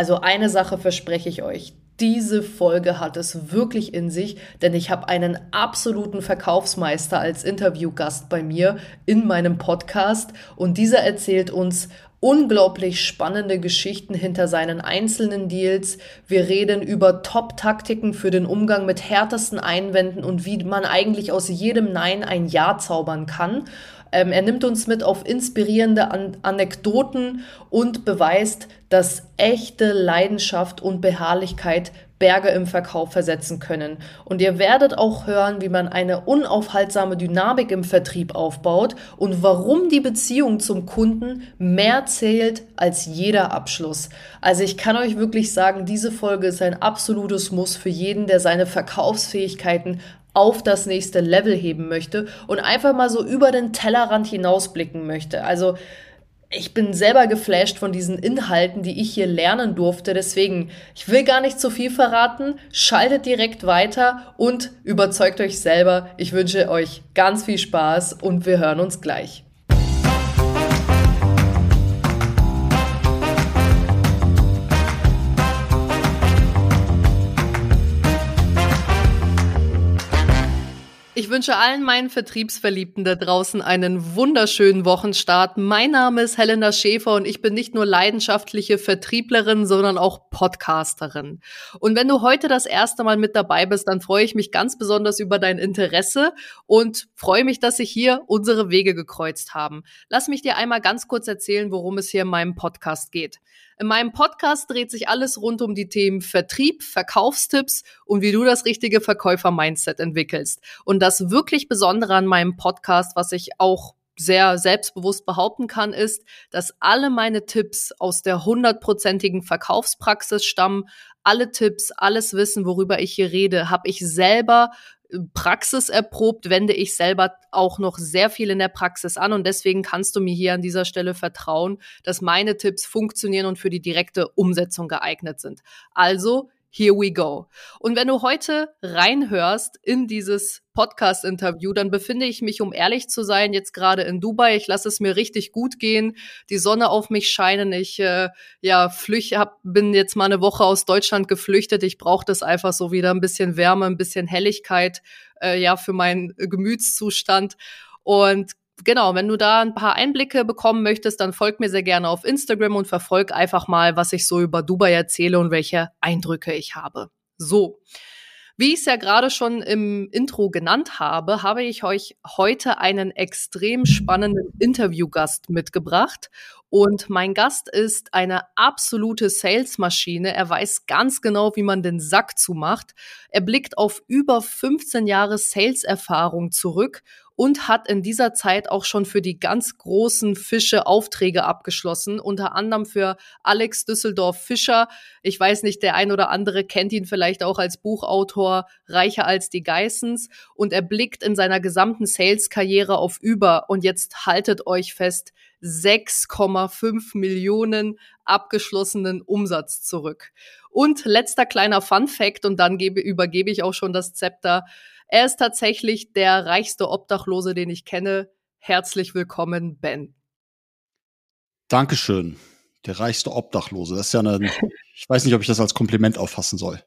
Also eine Sache verspreche ich euch. Diese Folge hat es wirklich in sich, denn ich habe einen absoluten Verkaufsmeister als Interviewgast bei mir in meinem Podcast und dieser erzählt uns unglaublich spannende Geschichten hinter seinen einzelnen Deals. Wir reden über Top-Taktiken für den Umgang mit härtesten Einwänden und wie man eigentlich aus jedem Nein ein Ja zaubern kann. Ähm, er nimmt uns mit auf inspirierende An Anekdoten und beweist, dass echte Leidenschaft und Beharrlichkeit Berge im Verkauf versetzen können. Und ihr werdet auch hören, wie man eine unaufhaltsame Dynamik im Vertrieb aufbaut und warum die Beziehung zum Kunden mehr zählt als jeder Abschluss. Also ich kann euch wirklich sagen, diese Folge ist ein absolutes Muss für jeden, der seine Verkaufsfähigkeiten auf das nächste Level heben möchte und einfach mal so über den Tellerrand hinausblicken möchte. Also ich bin selber geflasht von diesen Inhalten, die ich hier lernen durfte. Deswegen, ich will gar nicht zu viel verraten. Schaltet direkt weiter und überzeugt euch selber. Ich wünsche euch ganz viel Spaß und wir hören uns gleich. Ich wünsche allen meinen Vertriebsverliebten da draußen einen wunderschönen Wochenstart. Mein Name ist Helena Schäfer und ich bin nicht nur leidenschaftliche Vertrieblerin, sondern auch Podcasterin. Und wenn du heute das erste Mal mit dabei bist, dann freue ich mich ganz besonders über dein Interesse und freue mich, dass sich hier unsere Wege gekreuzt haben. Lass mich dir einmal ganz kurz erzählen, worum es hier in meinem Podcast geht. In meinem Podcast dreht sich alles rund um die Themen Vertrieb, Verkaufstipps und wie du das richtige Verkäufer-Mindset entwickelst. Und das wirklich Besondere an meinem Podcast, was ich auch sehr selbstbewusst behaupten kann, ist, dass alle meine Tipps aus der hundertprozentigen Verkaufspraxis stammen. Alle Tipps, alles Wissen, worüber ich hier rede, habe ich selber Praxis erprobt, wende ich selber auch noch sehr viel in der Praxis an und deswegen kannst du mir hier an dieser Stelle vertrauen, dass meine Tipps funktionieren und für die direkte Umsetzung geeignet sind. Also Here we go. Und wenn du heute reinhörst in dieses Podcast-Interview, dann befinde ich mich, um ehrlich zu sein, jetzt gerade in Dubai. Ich lasse es mir richtig gut gehen, die Sonne auf mich scheinen. Ich äh, ja flüch, hab, bin jetzt mal eine Woche aus Deutschland geflüchtet. Ich brauche das einfach so wieder ein bisschen Wärme, ein bisschen Helligkeit, äh, ja für meinen Gemütszustand. Und genau, wenn du da ein paar Einblicke bekommen möchtest, dann folg mir sehr gerne auf Instagram und verfolg einfach mal, was ich so über Dubai erzähle und welche Eindrücke ich habe. So. Wie ich es ja gerade schon im Intro genannt habe, habe ich euch heute einen extrem spannenden Interviewgast mitgebracht. Und mein Gast ist eine absolute Salesmaschine. Er weiß ganz genau, wie man den Sack zumacht. Er blickt auf über 15 Jahre Sales-Erfahrung zurück und hat in dieser Zeit auch schon für die ganz großen Fische Aufträge abgeschlossen, unter anderem für Alex Düsseldorf Fischer. Ich weiß nicht, der ein oder andere kennt ihn vielleicht auch als Buchautor Reicher als die Geissens und er blickt in seiner gesamten Sales-Karriere auf über und jetzt haltet euch fest, 6,5 Millionen abgeschlossenen Umsatz zurück. Und letzter kleiner Fun Fact und dann gebe, übergebe ich auch schon das Zepter. Er ist tatsächlich der reichste Obdachlose, den ich kenne. Herzlich willkommen, Ben. Dankeschön. Der reichste Obdachlose. Das ist ja eine, ich weiß nicht, ob ich das als Kompliment auffassen soll.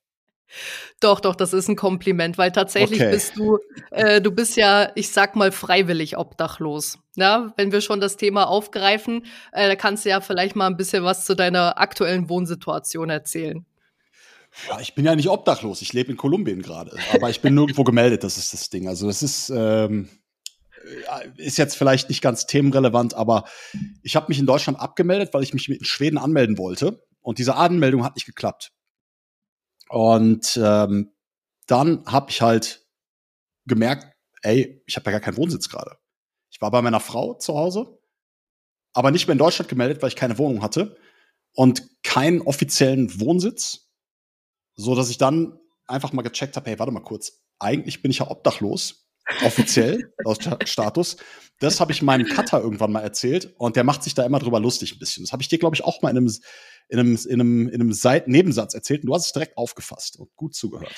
Doch, doch, das ist ein Kompliment, weil tatsächlich okay. bist du, äh, du bist ja, ich sag mal, freiwillig obdachlos. Ja, wenn wir schon das Thema aufgreifen, äh, da kannst du ja vielleicht mal ein bisschen was zu deiner aktuellen Wohnsituation erzählen. Ja, ich bin ja nicht obdachlos. Ich lebe in Kolumbien gerade. Aber ich bin nirgendwo gemeldet, das ist das Ding. Also es ist, ähm, äh, ist jetzt vielleicht nicht ganz themenrelevant, aber ich habe mich in Deutschland abgemeldet, weil ich mich in Schweden anmelden wollte. Und diese Anmeldung hat nicht geklappt. Und ähm, dann habe ich halt gemerkt, ey, ich habe ja gar keinen Wohnsitz gerade. Ich war bei meiner Frau zu Hause, aber nicht mehr in Deutschland gemeldet, weil ich keine Wohnung hatte und keinen offiziellen Wohnsitz so dass ich dann einfach mal gecheckt habe, hey, warte mal kurz, eigentlich bin ich ja obdachlos, offiziell aus Status. Das habe ich meinem Cutter irgendwann mal erzählt und der macht sich da immer drüber lustig ein bisschen. Das habe ich dir, glaube ich, auch mal in einem, in einem, in einem, in einem Seit Nebensatz erzählt und du hast es direkt aufgefasst und gut zugehört.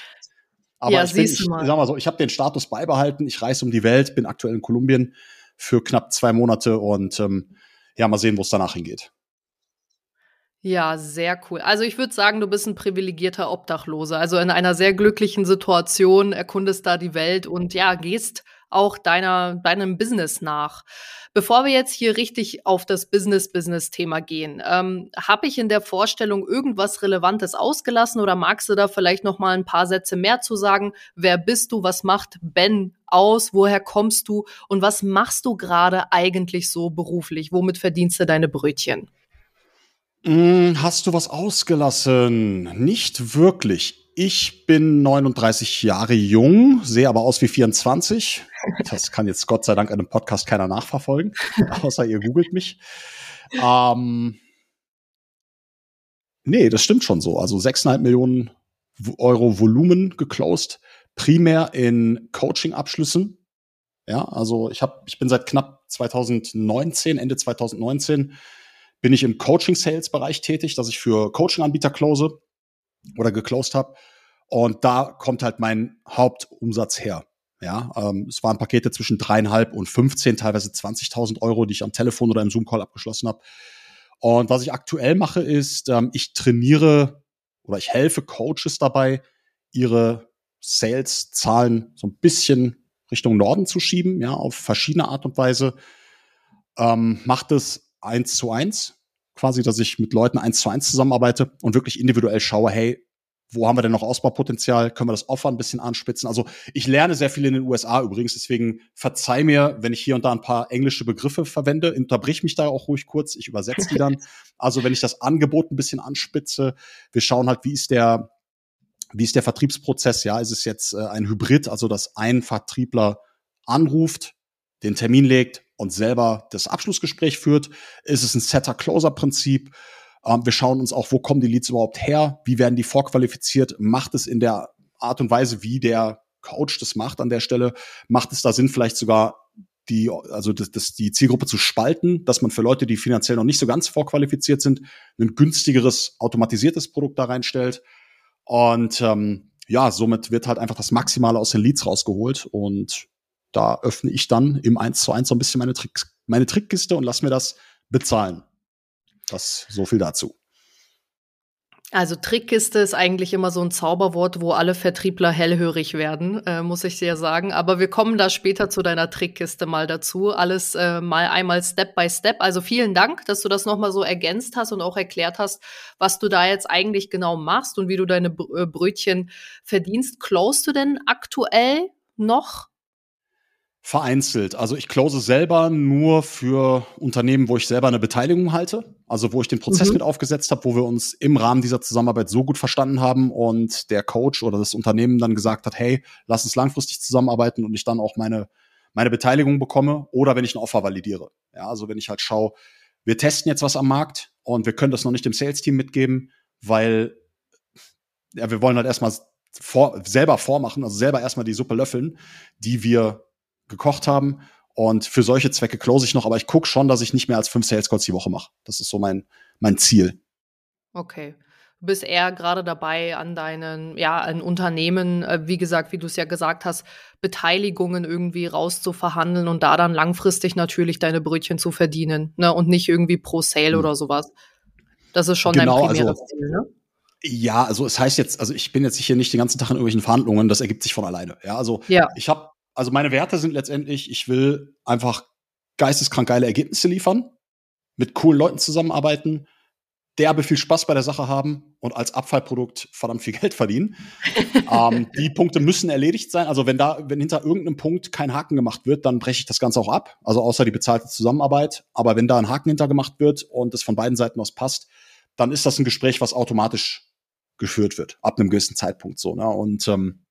Aber ja, ich, bin, ich, mal. sag mal so, ich habe den Status beibehalten, ich reise um die Welt, bin aktuell in Kolumbien für knapp zwei Monate und ähm, ja, mal sehen, wo es danach hingeht. Ja, sehr cool. Also ich würde sagen, du bist ein privilegierter Obdachloser. Also in einer sehr glücklichen Situation, erkundest da die Welt und ja, gehst auch deiner, deinem Business nach. Bevor wir jetzt hier richtig auf das Business-Business-Thema gehen, ähm, habe ich in der Vorstellung irgendwas Relevantes ausgelassen oder magst du da vielleicht noch mal ein paar Sätze mehr zu sagen? Wer bist du? Was macht Ben aus? Woher kommst du? Und was machst du gerade eigentlich so beruflich? Womit verdienst du deine Brötchen? Hm, hast du was ausgelassen? Nicht wirklich. Ich bin 39 Jahre jung, sehe aber aus wie 24. Das kann jetzt Gott sei Dank in einem Podcast keiner nachverfolgen, außer ihr googelt mich. Ähm, nee, das stimmt schon so. Also 6,5 Millionen Euro Volumen geclosed, primär in Coaching-Abschlüssen. Ja, also ich habe, ich bin seit knapp 2019, Ende 2019 bin ich im Coaching-Sales-Bereich tätig, dass ich für Coaching-Anbieter close oder geclosed habe. Und da kommt halt mein Hauptumsatz her. Ja, ähm, es waren Pakete zwischen dreieinhalb und 15, teilweise 20.000 Euro, die ich am Telefon oder im Zoom-Call abgeschlossen habe. Und was ich aktuell mache, ist, ähm, ich trainiere oder ich helfe Coaches dabei, ihre Sales-Zahlen so ein bisschen Richtung Norden zu schieben, ja, auf verschiedene Art und Weise. Ähm, macht es eins zu eins, quasi, dass ich mit Leuten eins zu eins zusammenarbeite und wirklich individuell schaue, hey, wo haben wir denn noch Ausbaupotenzial? Können wir das Offer ein bisschen anspitzen? Also ich lerne sehr viel in den USA übrigens, deswegen verzeih mir, wenn ich hier und da ein paar englische Begriffe verwende, unterbrich mich da auch ruhig kurz, ich übersetze die dann. Also wenn ich das Angebot ein bisschen anspitze, wir schauen halt, wie ist der, wie ist der Vertriebsprozess? Ja, ist es jetzt äh, ein Hybrid, also dass ein Vertriebler anruft, den Termin legt, und selber das Abschlussgespräch führt. Ist es ein Setter-Closer-Prinzip? Ähm, wir schauen uns auch, wo kommen die Leads überhaupt her? Wie werden die vorqualifiziert? Macht es in der Art und Weise, wie der Coach das macht an der Stelle, macht es da Sinn, vielleicht sogar die, also das, das, die Zielgruppe zu spalten, dass man für Leute, die finanziell noch nicht so ganz vorqualifiziert sind, ein günstigeres automatisiertes Produkt da reinstellt. Und ähm, ja, somit wird halt einfach das Maximale aus den Leads rausgeholt. Und da öffne ich dann im 1 zu 1 so ein bisschen meine, Trick, meine Trickkiste und lass mir das bezahlen. Das so viel dazu. Also Trickkiste ist eigentlich immer so ein Zauberwort, wo alle Vertriebler hellhörig werden, äh, muss ich dir sagen. Aber wir kommen da später zu deiner Trickkiste mal dazu. Alles äh, mal einmal Step by Step. Also vielen Dank, dass du das nochmal so ergänzt hast und auch erklärt hast, was du da jetzt eigentlich genau machst und wie du deine äh, Brötchen verdienst. Closest du denn aktuell noch Vereinzelt. Also ich close selber nur für Unternehmen, wo ich selber eine Beteiligung halte. Also wo ich den Prozess mhm. mit aufgesetzt habe, wo wir uns im Rahmen dieser Zusammenarbeit so gut verstanden haben und der Coach oder das Unternehmen dann gesagt hat, hey, lass uns langfristig zusammenarbeiten und ich dann auch meine, meine Beteiligung bekomme oder wenn ich ein Offer validiere. Ja, also wenn ich halt schaue, wir testen jetzt was am Markt und wir können das noch nicht dem Sales-Team mitgeben, weil ja, wir wollen halt erstmal vor, selber vormachen, also selber erstmal die Suppe löffeln, die wir gekocht haben. Und für solche Zwecke close ich noch, aber ich gucke schon, dass ich nicht mehr als fünf Sales Calls die Woche mache. Das ist so mein, mein Ziel. Okay. Du bist eher gerade dabei, an deinen, ja, an Unternehmen, äh, wie gesagt, wie du es ja gesagt hast, Beteiligungen irgendwie rauszuverhandeln und da dann langfristig natürlich deine Brötchen zu verdienen, ne? Und nicht irgendwie pro Sale hm. oder sowas. Das ist schon genau, dein primäres also, Ziel, ne? Ja, also es heißt jetzt, also ich bin jetzt hier nicht den ganzen Tag in irgendwelchen Verhandlungen, das ergibt sich von alleine. Ja, also ja. ich habe also meine Werte sind letztendlich, ich will einfach geisteskrank geile Ergebnisse liefern, mit coolen Leuten zusammenarbeiten, derbe viel Spaß bei der Sache haben und als Abfallprodukt verdammt viel Geld verdienen. ähm, die Punkte müssen erledigt sein. Also wenn da, wenn hinter irgendeinem Punkt kein Haken gemacht wird, dann breche ich das Ganze auch ab. Also außer die bezahlte Zusammenarbeit. Aber wenn da ein Haken hinter gemacht wird und es von beiden Seiten aus passt, dann ist das ein Gespräch, was automatisch geführt wird, ab einem gewissen Zeitpunkt so. Ne? Und ähm,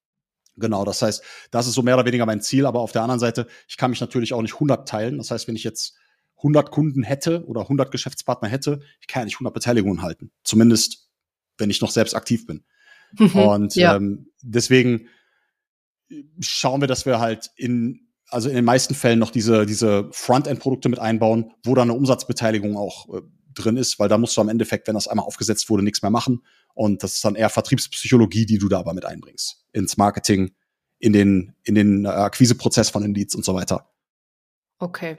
Genau, das heißt, das ist so mehr oder weniger mein Ziel, aber auf der anderen Seite, ich kann mich natürlich auch nicht 100 teilen. Das heißt, wenn ich jetzt 100 Kunden hätte oder 100 Geschäftspartner hätte, ich kann ja nicht 100 Beteiligungen halten. Zumindest, wenn ich noch selbst aktiv bin. Mhm, Und ja. ähm, deswegen schauen wir, dass wir halt in, also in den meisten Fällen noch diese, diese Frontend-Produkte mit einbauen, wo dann eine Umsatzbeteiligung auch äh, drin ist, weil da musst du am Endeffekt, wenn das einmal aufgesetzt wurde, nichts mehr machen. Und das ist dann eher Vertriebspsychologie, die du da aber mit einbringst. Ins Marketing, in den, in den äh, Akquiseprozess von den Leads und so weiter. Okay.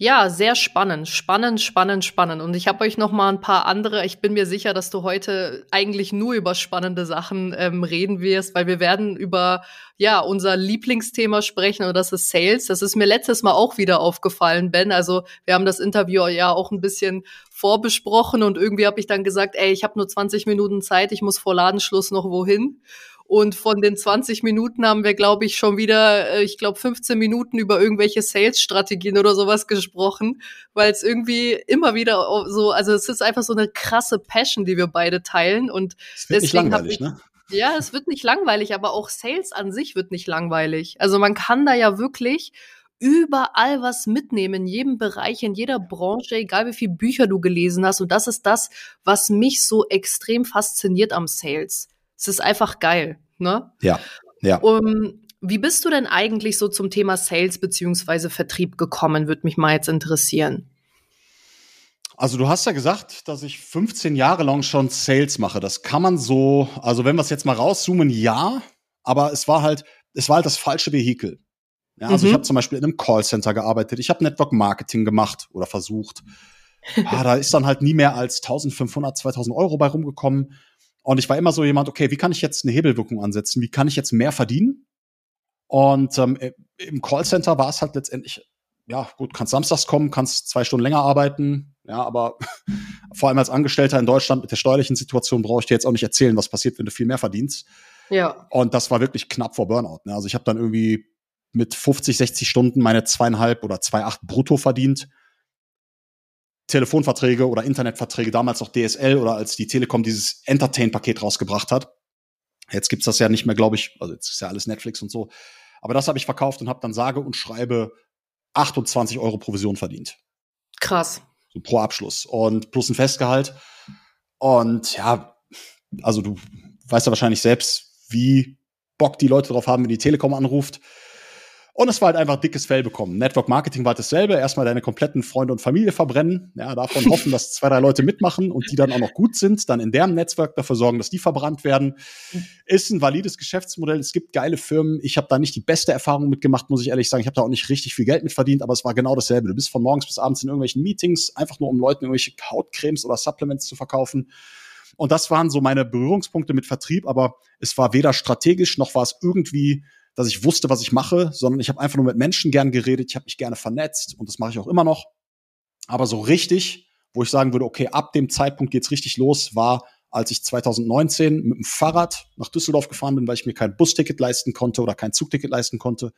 Ja, sehr spannend, spannend, spannend, spannend. Und ich habe euch noch mal ein paar andere. Ich bin mir sicher, dass du heute eigentlich nur über spannende Sachen ähm, reden wirst, weil wir werden über ja unser Lieblingsthema sprechen und das ist Sales. Das ist mir letztes Mal auch wieder aufgefallen, Ben. Also wir haben das Interview ja auch ein bisschen vorbesprochen und irgendwie habe ich dann gesagt, ey, ich habe nur 20 Minuten Zeit, ich muss vor Ladenschluss noch wohin. Und von den 20 Minuten haben wir, glaube ich, schon wieder, äh, ich glaube, 15 Minuten über irgendwelche Sales-Strategien oder sowas gesprochen, weil es irgendwie immer wieder so, also es ist einfach so eine krasse Passion, die wir beide teilen. Und es wird deswegen nicht langweilig, ich, ne? Ja, es wird nicht langweilig, aber auch Sales an sich wird nicht langweilig. Also man kann da ja wirklich überall was mitnehmen, in jedem Bereich, in jeder Branche, egal wie viele Bücher du gelesen hast. Und das ist das, was mich so extrem fasziniert am Sales. Es ist einfach geil, ne? Ja, ja. Um, wie bist du denn eigentlich so zum Thema Sales beziehungsweise Vertrieb gekommen, würde mich mal jetzt interessieren. Also du hast ja gesagt, dass ich 15 Jahre lang schon Sales mache. Das kann man so, also wenn wir es jetzt mal rauszoomen, ja, aber es war halt, es war halt das falsche Vehikel. Ja, also mhm. ich habe zum Beispiel in einem Callcenter gearbeitet, ich habe Network Marketing gemacht oder versucht. ah, da ist dann halt nie mehr als 1500, 2000 Euro bei rumgekommen. Und ich war immer so jemand, okay, wie kann ich jetzt eine Hebelwirkung ansetzen? Wie kann ich jetzt mehr verdienen? Und ähm, im Callcenter war es halt letztendlich, ja, gut, kannst samstags kommen, kannst zwei Stunden länger arbeiten, ja, aber vor allem als Angestellter in Deutschland mit der steuerlichen Situation brauche ich dir jetzt auch nicht erzählen, was passiert, wenn du viel mehr verdienst. Ja. Und das war wirklich knapp vor Burnout. Ne? Also ich habe dann irgendwie mit 50, 60 Stunden meine zweieinhalb oder zwei acht brutto verdient Telefonverträge oder Internetverträge, damals noch DSL oder als die Telekom dieses Entertain-Paket rausgebracht hat. Jetzt gibt's das ja nicht mehr, glaube ich, also jetzt ist ja alles Netflix und so. Aber das habe ich verkauft und habe dann sage und schreibe 28 Euro Provision verdient. Krass. So pro Abschluss. Und plus ein Festgehalt. Und ja, also du weißt ja wahrscheinlich selbst, wie Bock die Leute drauf haben, wenn die Telekom anruft. Und es war halt einfach dickes Fell bekommen. Network Marketing war halt dasselbe. Erstmal deine kompletten Freunde und Familie verbrennen. Ja, davon hoffen, dass zwei, drei Leute mitmachen und die dann auch noch gut sind. Dann in deren Netzwerk dafür sorgen, dass die verbrannt werden. Ist ein valides Geschäftsmodell. Es gibt geile Firmen. Ich habe da nicht die beste Erfahrung mitgemacht, muss ich ehrlich sagen. Ich habe da auch nicht richtig viel Geld mit verdient, aber es war genau dasselbe. Du bist von morgens bis abends in irgendwelchen Meetings, einfach nur um Leuten irgendwelche Hautcremes oder Supplements zu verkaufen. Und das waren so meine Berührungspunkte mit Vertrieb, aber es war weder strategisch noch war es irgendwie dass ich wusste, was ich mache, sondern ich habe einfach nur mit Menschen gern geredet, ich habe mich gerne vernetzt und das mache ich auch immer noch. Aber so richtig, wo ich sagen würde, okay, ab dem Zeitpunkt geht's richtig los, war, als ich 2019 mit dem Fahrrad nach Düsseldorf gefahren bin, weil ich mir kein Busticket leisten konnte oder kein Zugticket leisten konnte,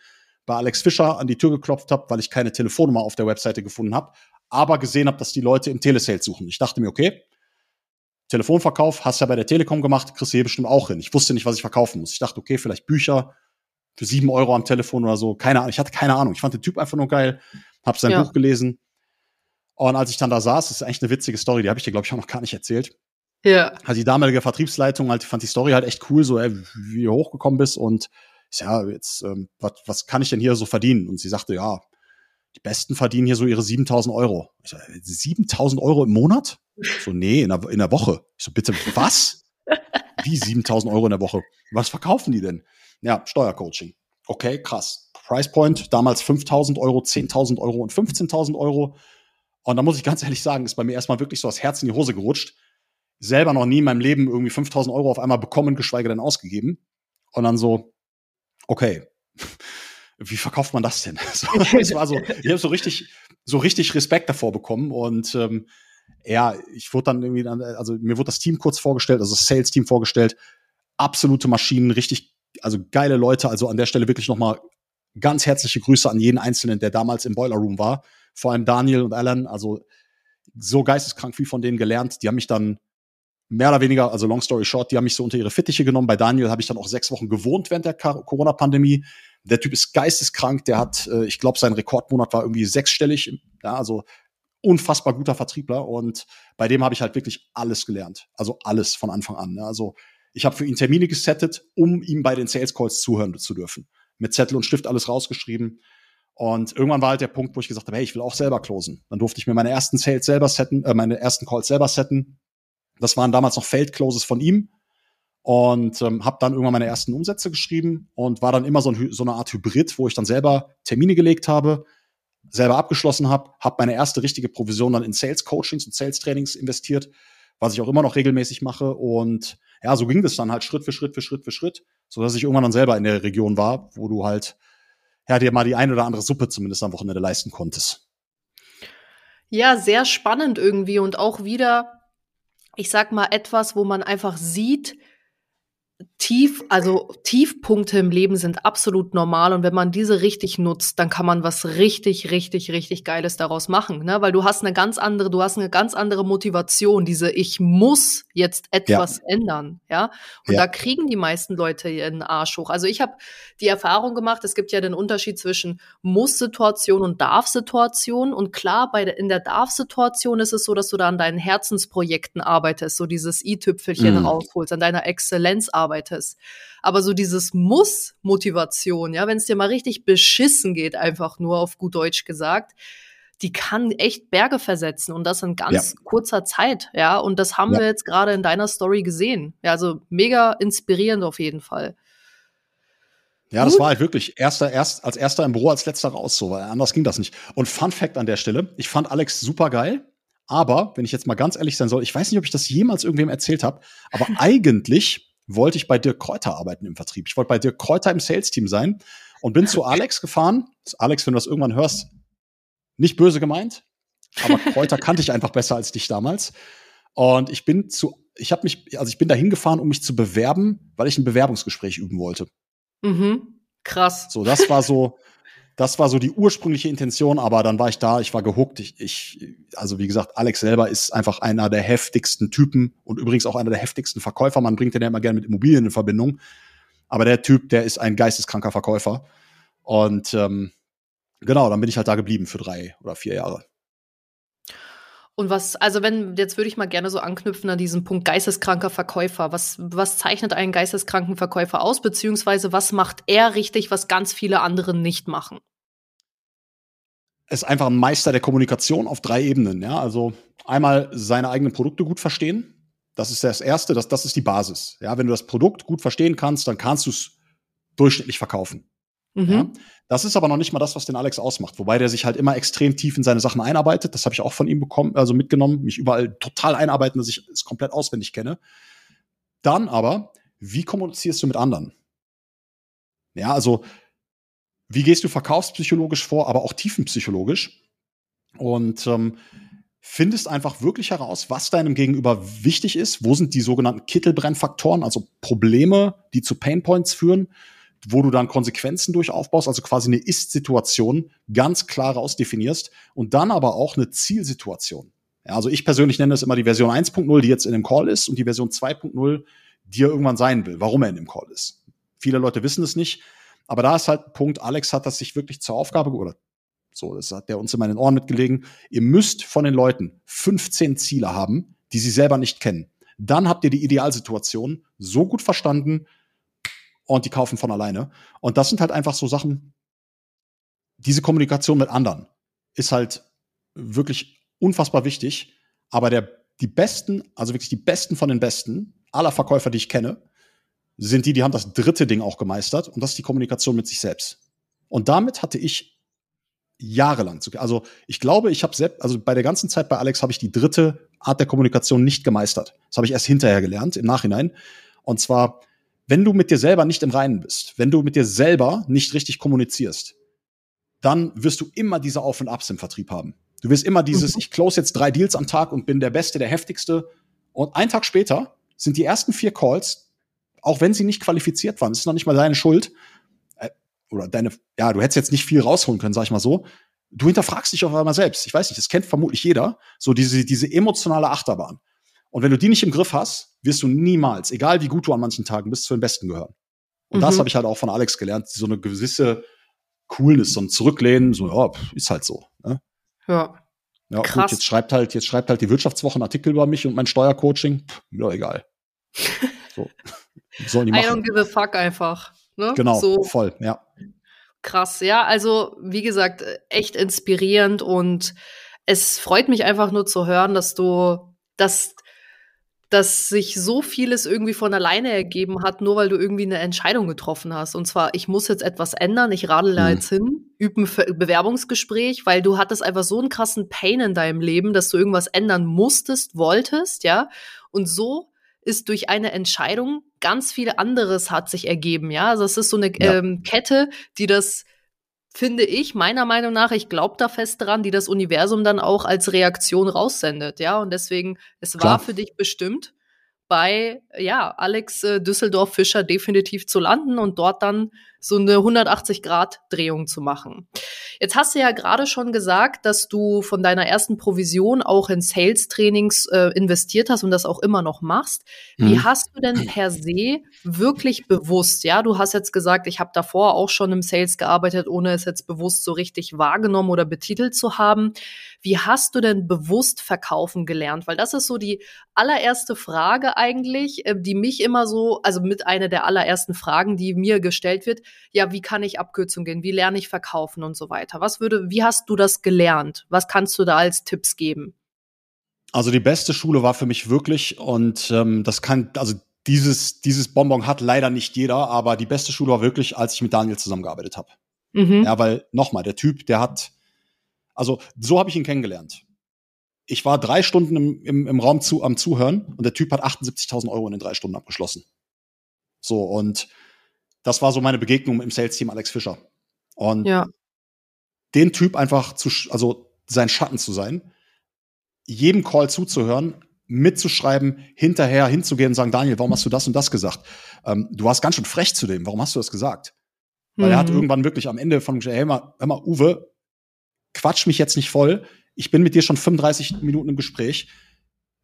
bei Alex Fischer an die Tür geklopft habe, weil ich keine Telefonnummer auf der Webseite gefunden habe, aber gesehen habe, dass die Leute im Telesales suchen. Ich dachte mir, okay, Telefonverkauf hast du ja bei der Telekom gemacht, kriegst du hier bestimmt auch hin. Ich wusste nicht, was ich verkaufen muss. Ich dachte, okay, vielleicht Bücher, für sieben Euro am Telefon oder so. Keine Ahnung. Ich hatte keine Ahnung. Ich fand den Typ einfach nur geil. Hab sein ja. Buch gelesen. Und als ich dann da saß, das ist eigentlich eine witzige Story, die habe ich dir, glaube ich, auch noch gar nicht erzählt. Ja. Also die damalige Vertriebsleitung halt, fand die Story halt echt cool, so, ey, wie du hochgekommen bist und ich ja, jetzt, ähm, was, was kann ich denn hier so verdienen? Und sie sagte, ja, die Besten verdienen hier so ihre 7000 Euro. Ich so, 7000 Euro im Monat? So, nee, in der, in der Woche. Ich so, bitte, was? Wie 7000 Euro in der Woche? Was verkaufen die denn? Ja, Steuercoaching. Okay, krass. Price Point, damals 5000 Euro, 10.000 Euro und 15.000 Euro. Und da muss ich ganz ehrlich sagen, ist bei mir erstmal wirklich so das Herz in die Hose gerutscht. Selber noch nie in meinem Leben irgendwie 5000 Euro auf einmal bekommen, geschweige denn ausgegeben. Und dann so, okay, wie verkauft man das denn? So, es war so, ich habe so richtig, so richtig Respekt davor bekommen und ähm, ja, ich wurde dann irgendwie, also mir wurde das Team kurz vorgestellt, also das Sales-Team vorgestellt, absolute Maschinen, richtig also geile Leute. Also an der Stelle wirklich nochmal ganz herzliche Grüße an jeden Einzelnen, der damals im Boiler Room war. Vor allem Daniel und Alan. Also so geisteskrank viel von denen gelernt. Die haben mich dann mehr oder weniger, also long story short, die haben mich so unter ihre Fittiche genommen. Bei Daniel habe ich dann auch sechs Wochen gewohnt während der Corona-Pandemie. Der Typ ist geisteskrank. Der hat, äh, ich glaube, sein Rekordmonat war irgendwie sechsstellig. Ja, also unfassbar guter Vertriebler. Und bei dem habe ich halt wirklich alles gelernt. Also alles von Anfang an. Ja. Also ich habe für ihn Termine gesettet, um ihm bei den Sales Calls zuhören zu dürfen. Mit Zettel und Stift alles rausgeschrieben. Und irgendwann war halt der Punkt, wo ich gesagt habe, hey, ich will auch selber closen. Dann durfte ich mir meine ersten Sales selber setten, äh, meine ersten Calls selber setten. Das waren damals noch Feldcloses von ihm. Und ähm, habe dann irgendwann meine ersten Umsätze geschrieben und war dann immer so, ein, so eine Art Hybrid, wo ich dann selber Termine gelegt habe, selber abgeschlossen habe, habe meine erste richtige Provision dann in Sales Coachings und Sales Trainings investiert, was ich auch immer noch regelmäßig mache. Und ja, so ging das dann halt Schritt für Schritt für Schritt für Schritt, so dass ich irgendwann dann selber in der Region war, wo du halt ja dir mal die ein oder andere Suppe zumindest am Wochenende leisten konntest. Ja, sehr spannend irgendwie und auch wieder, ich sag mal, etwas, wo man einfach sieht, Tief, also Tiefpunkte im Leben sind absolut normal und wenn man diese richtig nutzt, dann kann man was richtig, richtig, richtig Geiles daraus machen, ne? Weil du hast eine ganz andere, du hast eine ganz andere Motivation, diese ich muss jetzt etwas ja. ändern, ja? Und ja. da kriegen die meisten Leute ihren Arsch hoch. Also ich habe die Erfahrung gemacht, es gibt ja den Unterschied zwischen Muss-Situation und Darf-Situation und klar, bei der, in der Darf-Situation ist es so, dass du da an deinen Herzensprojekten arbeitest, so dieses i-Tüpfelchen mhm. rausholst, an deiner Exzellenzarbeit arbeitest. Aber so dieses Muss-Motivation, ja, wenn es dir mal richtig beschissen geht, einfach nur auf gut Deutsch gesagt, die kann echt Berge versetzen und das in ganz ja. kurzer Zeit, ja. Und das haben ja. wir jetzt gerade in deiner Story gesehen. Ja, also mega inspirierend auf jeden Fall. Ja, das war halt wirklich erster, erst, als erster im Büro, als letzter raus, so, weil anders ging das nicht. Und Fun Fact an der Stelle, ich fand Alex super geil, aber wenn ich jetzt mal ganz ehrlich sein soll, ich weiß nicht, ob ich das jemals irgendwem erzählt habe, aber eigentlich wollte ich bei Dirk Kräuter arbeiten im Vertrieb. Ich wollte bei Dirk Kräuter im Sales-Team sein und bin zu Alex gefahren. Alex, wenn du das irgendwann hörst, nicht böse gemeint, aber Kräuter kannte ich einfach besser als dich damals. Und ich bin zu, ich habe mich, also ich bin da hingefahren, um mich zu bewerben, weil ich ein Bewerbungsgespräch üben wollte. Mhm. Krass. So, das war so, das war so die ursprüngliche Intention, aber dann war ich da, ich war gehuckt. Ich, ich, also wie gesagt, Alex selber ist einfach einer der heftigsten Typen und übrigens auch einer der heftigsten Verkäufer. Man bringt den ja immer gerne mit Immobilien in Verbindung. Aber der Typ, der ist ein geisteskranker Verkäufer. Und ähm, genau, dann bin ich halt da geblieben für drei oder vier Jahre. Und was, also wenn, jetzt würde ich mal gerne so anknüpfen an diesen Punkt geisteskranker Verkäufer. Was, was zeichnet einen geisteskranken Verkäufer aus, beziehungsweise was macht er richtig, was ganz viele andere nicht machen? Ist einfach ein Meister der Kommunikation auf drei Ebenen. Ja? Also einmal seine eigenen Produkte gut verstehen. Das ist das Erste, das, das ist die Basis. Ja? Wenn du das Produkt gut verstehen kannst, dann kannst du es durchschnittlich verkaufen. Mhm. Ja? Das ist aber noch nicht mal das, was den Alex ausmacht. Wobei der sich halt immer extrem tief in seine Sachen einarbeitet. Das habe ich auch von ihm bekommen, also mitgenommen, mich überall total einarbeiten, dass ich es komplett auswendig kenne. Dann aber, wie kommunizierst du mit anderen? Ja, also wie gehst du verkaufspsychologisch vor, aber auch tiefenpsychologisch. Und ähm, findest einfach wirklich heraus, was deinem Gegenüber wichtig ist. Wo sind die sogenannten Kittelbrennfaktoren, also Probleme, die zu Painpoints führen, wo du dann Konsequenzen durch aufbaust, also quasi eine Ist-Situation ganz klar ausdefinierst und dann aber auch eine Zielsituation. Ja, also ich persönlich nenne das immer die Version 1.0, die jetzt in dem Call ist und die Version 2.0, die er irgendwann sein will, warum er in dem Call ist. Viele Leute wissen es nicht. Aber da ist halt ein Punkt, Alex hat das sich wirklich zur Aufgabe, oder so, das hat der uns in meinen Ohren mitgelegen. Ihr müsst von den Leuten 15 Ziele haben, die sie selber nicht kennen. Dann habt ihr die Idealsituation so gut verstanden und die kaufen von alleine. Und das sind halt einfach so Sachen, diese Kommunikation mit anderen ist halt wirklich unfassbar wichtig. Aber der, die besten, also wirklich die besten von den besten aller Verkäufer, die ich kenne, sind die, die haben das dritte Ding auch gemeistert und das ist die Kommunikation mit sich selbst. Und damit hatte ich jahrelang zu, also ich glaube, ich habe selbst, also bei der ganzen Zeit bei Alex habe ich die dritte Art der Kommunikation nicht gemeistert. Das habe ich erst hinterher gelernt, im Nachhinein. Und zwar, wenn du mit dir selber nicht im Reinen bist, wenn du mit dir selber nicht richtig kommunizierst, dann wirst du immer diese Auf und Abs im Vertrieb haben. Du wirst immer dieses, mhm. ich close jetzt drei Deals am Tag und bin der Beste, der heftigste. Und einen Tag später sind die ersten vier Calls auch wenn sie nicht qualifiziert waren, das ist noch nicht mal deine Schuld, äh, oder deine, ja, du hättest jetzt nicht viel rausholen können, sag ich mal so. Du hinterfragst dich auf einmal selbst. Ich weiß nicht, das kennt vermutlich jeder, so diese, diese emotionale Achterbahn. Und wenn du die nicht im Griff hast, wirst du niemals, egal wie gut du an manchen Tagen bist, zu den Besten gehören. Und mhm. das habe ich halt auch von Alex gelernt, so eine gewisse Coolness, so ein Zurücklehnen, so, ja, ist halt so. Ne? Ja. Ja, Krass. gut, jetzt schreibt halt, jetzt schreibt halt die Wirtschaftswoche einen Artikel über mich und mein Steuercoaching. Pff, mir egal. so. Sollen die machen. I don't give a fuck einfach. Ne? Genau, so. voll, ja. Krass, ja, also wie gesagt, echt inspirierend und es freut mich einfach nur zu hören, dass du, dass dass sich so vieles irgendwie von alleine ergeben hat, nur weil du irgendwie eine Entscheidung getroffen hast. Und zwar, ich muss jetzt etwas ändern, ich radel da mhm. jetzt hin, übe ein Bewerbungsgespräch, weil du hattest einfach so einen krassen Pain in deinem Leben, dass du irgendwas ändern musstest, wolltest, ja. Und so ist durch eine Entscheidung ganz viel anderes hat sich ergeben, ja. Also es ist so eine ja. ähm, Kette, die das finde ich, meiner Meinung nach, ich glaube da fest dran, die das Universum dann auch als Reaktion raussendet, ja. Und deswegen, es war Klar. für dich bestimmt, bei ja, Alex äh, Düsseldorf Fischer definitiv zu landen und dort dann so eine 180-Grad-Drehung zu machen. Jetzt hast du ja gerade schon gesagt, dass du von deiner ersten Provision auch in Sales-Trainings äh, investiert hast und das auch immer noch machst. Wie mhm. hast du denn per se wirklich bewusst, ja, du hast jetzt gesagt, ich habe davor auch schon im Sales gearbeitet, ohne es jetzt bewusst so richtig wahrgenommen oder betitelt zu haben. Wie hast du denn bewusst verkaufen gelernt? Weil das ist so die allererste Frage eigentlich, äh, die mich immer so, also mit einer der allerersten Fragen, die mir gestellt wird ja, wie kann ich Abkürzungen gehen? Wie lerne ich verkaufen und so weiter? Was würde, wie hast du das gelernt? Was kannst du da als Tipps geben? Also die beste Schule war für mich wirklich und ähm, das kann, also dieses, dieses Bonbon hat leider nicht jeder, aber die beste Schule war wirklich, als ich mit Daniel zusammengearbeitet habe. Mhm. Ja, weil nochmal, der Typ, der hat, also so habe ich ihn kennengelernt. Ich war drei Stunden im, im, im Raum zu, am Zuhören und der Typ hat 78.000 Euro in den drei Stunden abgeschlossen. So, und das war so meine Begegnung im Sales-Team Alex Fischer. Und ja. den Typ einfach zu, also sein Schatten zu sein, jedem Call zuzuhören, mitzuschreiben, hinterher hinzugehen und sagen, Daniel, warum hast du das und das gesagt? Ähm, du warst ganz schön frech zu dem, warum hast du das gesagt? Weil mhm. er hat mhm. irgendwann wirklich am Ende von, hey, mal, hör mal, Uwe, quatsch mich jetzt nicht voll. Ich bin mit dir schon 35 Minuten im Gespräch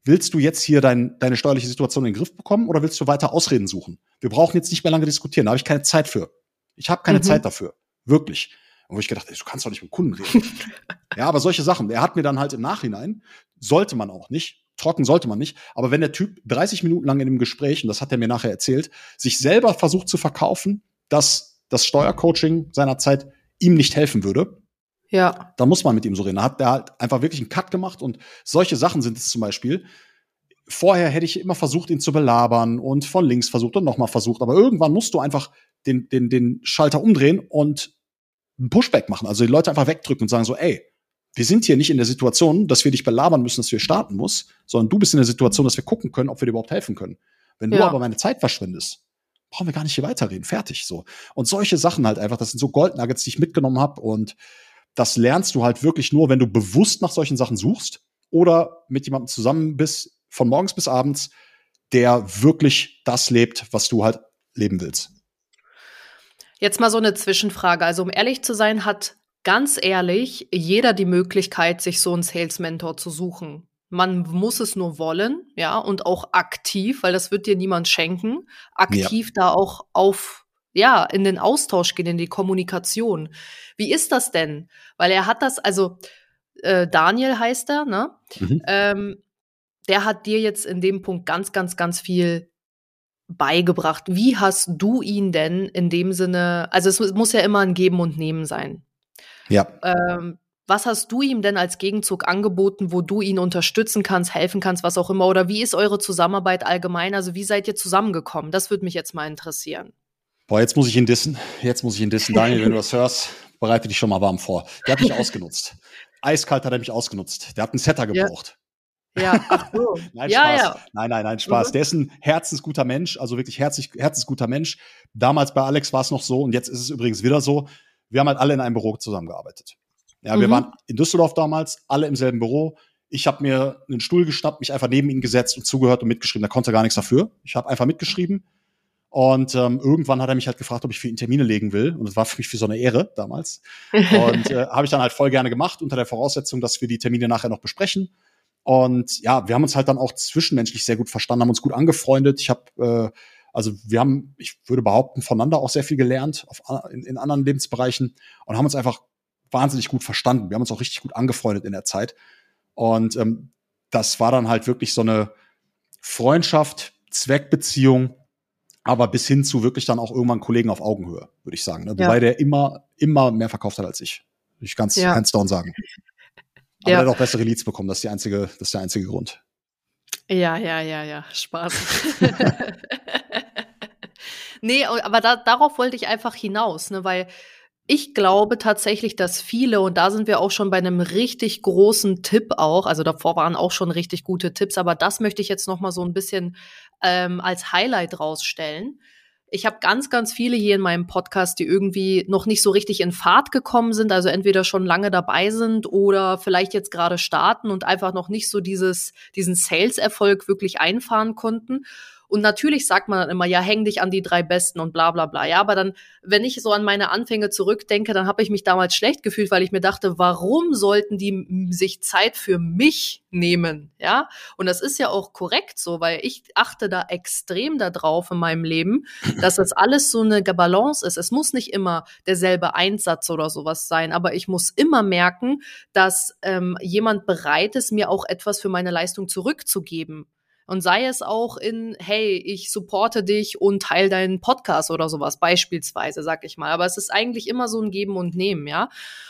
willst du jetzt hier dein, deine steuerliche Situation in den Griff bekommen oder willst du weiter Ausreden suchen? Wir brauchen jetzt nicht mehr lange diskutieren, da habe ich keine Zeit für. Ich habe keine mhm. Zeit dafür. Wirklich. Und wo ich gedacht, ey, du kannst doch nicht mit Kunden reden. ja, aber solche Sachen. Er hat mir dann halt im Nachhinein, sollte man auch nicht, trocken sollte man nicht, aber wenn der Typ 30 Minuten lang in dem Gespräch, und das hat er mir nachher erzählt, sich selber versucht zu verkaufen, dass das Steuercoaching seiner Zeit ihm nicht helfen würde, ja. Da muss man mit ihm so reden. Da hat der halt einfach wirklich einen Cut gemacht und solche Sachen sind es zum Beispiel. Vorher hätte ich immer versucht, ihn zu belabern und von links versucht und nochmal versucht. Aber irgendwann musst du einfach den, den, den Schalter umdrehen und einen Pushback machen. Also die Leute einfach wegdrücken und sagen so, ey, wir sind hier nicht in der Situation, dass wir dich belabern müssen, dass wir starten muss, sondern du bist in der Situation, dass wir gucken können, ob wir dir überhaupt helfen können. Wenn ja. du aber meine Zeit verschwendest, brauchen wir gar nicht hier weiterreden. Fertig so. Und solche Sachen halt einfach, das sind so Goldnuggets, die ich mitgenommen habe und das lernst du halt wirklich nur, wenn du bewusst nach solchen Sachen suchst oder mit jemandem zusammen bist, von morgens bis abends, der wirklich das lebt, was du halt leben willst. Jetzt mal so eine Zwischenfrage. Also, um ehrlich zu sein, hat ganz ehrlich jeder die Möglichkeit, sich so einen Sales Mentor zu suchen. Man muss es nur wollen, ja, und auch aktiv, weil das wird dir niemand schenken, aktiv ja. da auch auf ja, in den Austausch gehen, in die Kommunikation. Wie ist das denn? Weil er hat das, also äh, Daniel heißt er, ne? Mhm. Ähm, der hat dir jetzt in dem Punkt ganz, ganz, ganz viel beigebracht. Wie hast du ihn denn in dem Sinne, also es muss ja immer ein Geben und Nehmen sein. Ja. Ähm, was hast du ihm denn als Gegenzug angeboten, wo du ihn unterstützen kannst, helfen kannst, was auch immer? Oder wie ist eure Zusammenarbeit allgemein? Also wie seid ihr zusammengekommen? Das würde mich jetzt mal interessieren. Boah, jetzt muss ich ihn dissen. Jetzt muss ich ihn dissen. Daniel, wenn du das hörst, bereite dich schon mal warm vor. Der hat mich ausgenutzt. Eiskalt hat er mich ausgenutzt. Der hat einen Setter gebraucht. Ja, ach so. nein, ja, Spaß. Ja. Nein, nein, nein, Spaß. Mhm. Der ist ein herzensguter Mensch, also wirklich herzlich, herzensguter Mensch. Damals bei Alex war es noch so und jetzt ist es übrigens wieder so. Wir haben halt alle in einem Büro zusammengearbeitet. Ja, wir mhm. waren in Düsseldorf damals, alle im selben Büro. Ich habe mir einen Stuhl geschnappt, mich einfach neben ihn gesetzt und zugehört und mitgeschrieben. Da konnte er gar nichts dafür. Ich habe einfach mitgeschrieben und ähm, irgendwann hat er mich halt gefragt, ob ich für ihn Termine legen will. Und das war für mich für so eine Ehre damals. Und äh, habe ich dann halt voll gerne gemacht, unter der Voraussetzung, dass wir die Termine nachher noch besprechen. Und ja, wir haben uns halt dann auch zwischenmenschlich sehr gut verstanden, haben uns gut angefreundet. Ich habe, äh, also wir haben, ich würde behaupten, voneinander auch sehr viel gelernt auf, in, in anderen Lebensbereichen und haben uns einfach wahnsinnig gut verstanden. Wir haben uns auch richtig gut angefreundet in der Zeit. Und ähm, das war dann halt wirklich so eine Freundschaft, Zweckbeziehung, aber bis hin zu wirklich dann auch irgendwann Kollegen auf Augenhöhe, würde ich sagen. Ne? Wobei ja. der immer, immer mehr verkauft hat als ich. Ich ganz ja. hands down sagen. Aber ja. er hat auch bessere Leads bekommen, das ist, die einzige, das ist der einzige Grund. Ja, ja, ja, ja, Spaß. nee, aber da, darauf wollte ich einfach hinaus, ne, weil ich glaube tatsächlich, dass viele, und da sind wir auch schon bei einem richtig großen Tipp auch, also davor waren auch schon richtig gute Tipps, aber das möchte ich jetzt noch mal so ein bisschen ähm, als Highlight rausstellen. Ich habe ganz, ganz viele hier in meinem Podcast, die irgendwie noch nicht so richtig in Fahrt gekommen sind, also entweder schon lange dabei sind oder vielleicht jetzt gerade starten und einfach noch nicht so dieses, diesen Sales-Erfolg wirklich einfahren konnten. Und natürlich sagt man dann immer, ja, häng dich an die drei Besten und bla bla bla. Ja, aber dann, wenn ich so an meine Anfänge zurückdenke, dann habe ich mich damals schlecht gefühlt, weil ich mir dachte, warum sollten die sich Zeit für mich nehmen? Ja, und das ist ja auch korrekt so, weil ich achte da extrem darauf in meinem Leben, dass das alles so eine Balance ist. Es muss nicht immer derselbe Einsatz oder sowas sein, aber ich muss immer merken, dass ähm, jemand bereit ist, mir auch etwas für meine Leistung zurückzugeben. Und sei es auch in, hey, ich supporte dich und teile deinen Podcast oder sowas, beispielsweise, sag ich mal. Aber es ist eigentlich immer so ein Geben und Nehmen, ja.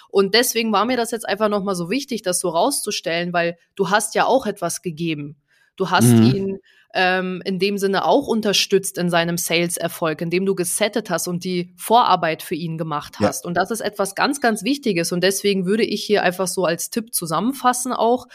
Und deswegen war mir das jetzt einfach nochmal so wichtig, das so rauszustellen, weil du hast ja auch etwas gegeben. Du hast mhm. ihn ähm, in dem Sinne auch unterstützt in seinem Sales-Erfolg, indem du gesettet hast und die Vorarbeit für ihn gemacht hast. Ja. Und das ist etwas ganz, ganz Wichtiges. Und deswegen würde ich hier einfach so als Tipp zusammenfassen auch,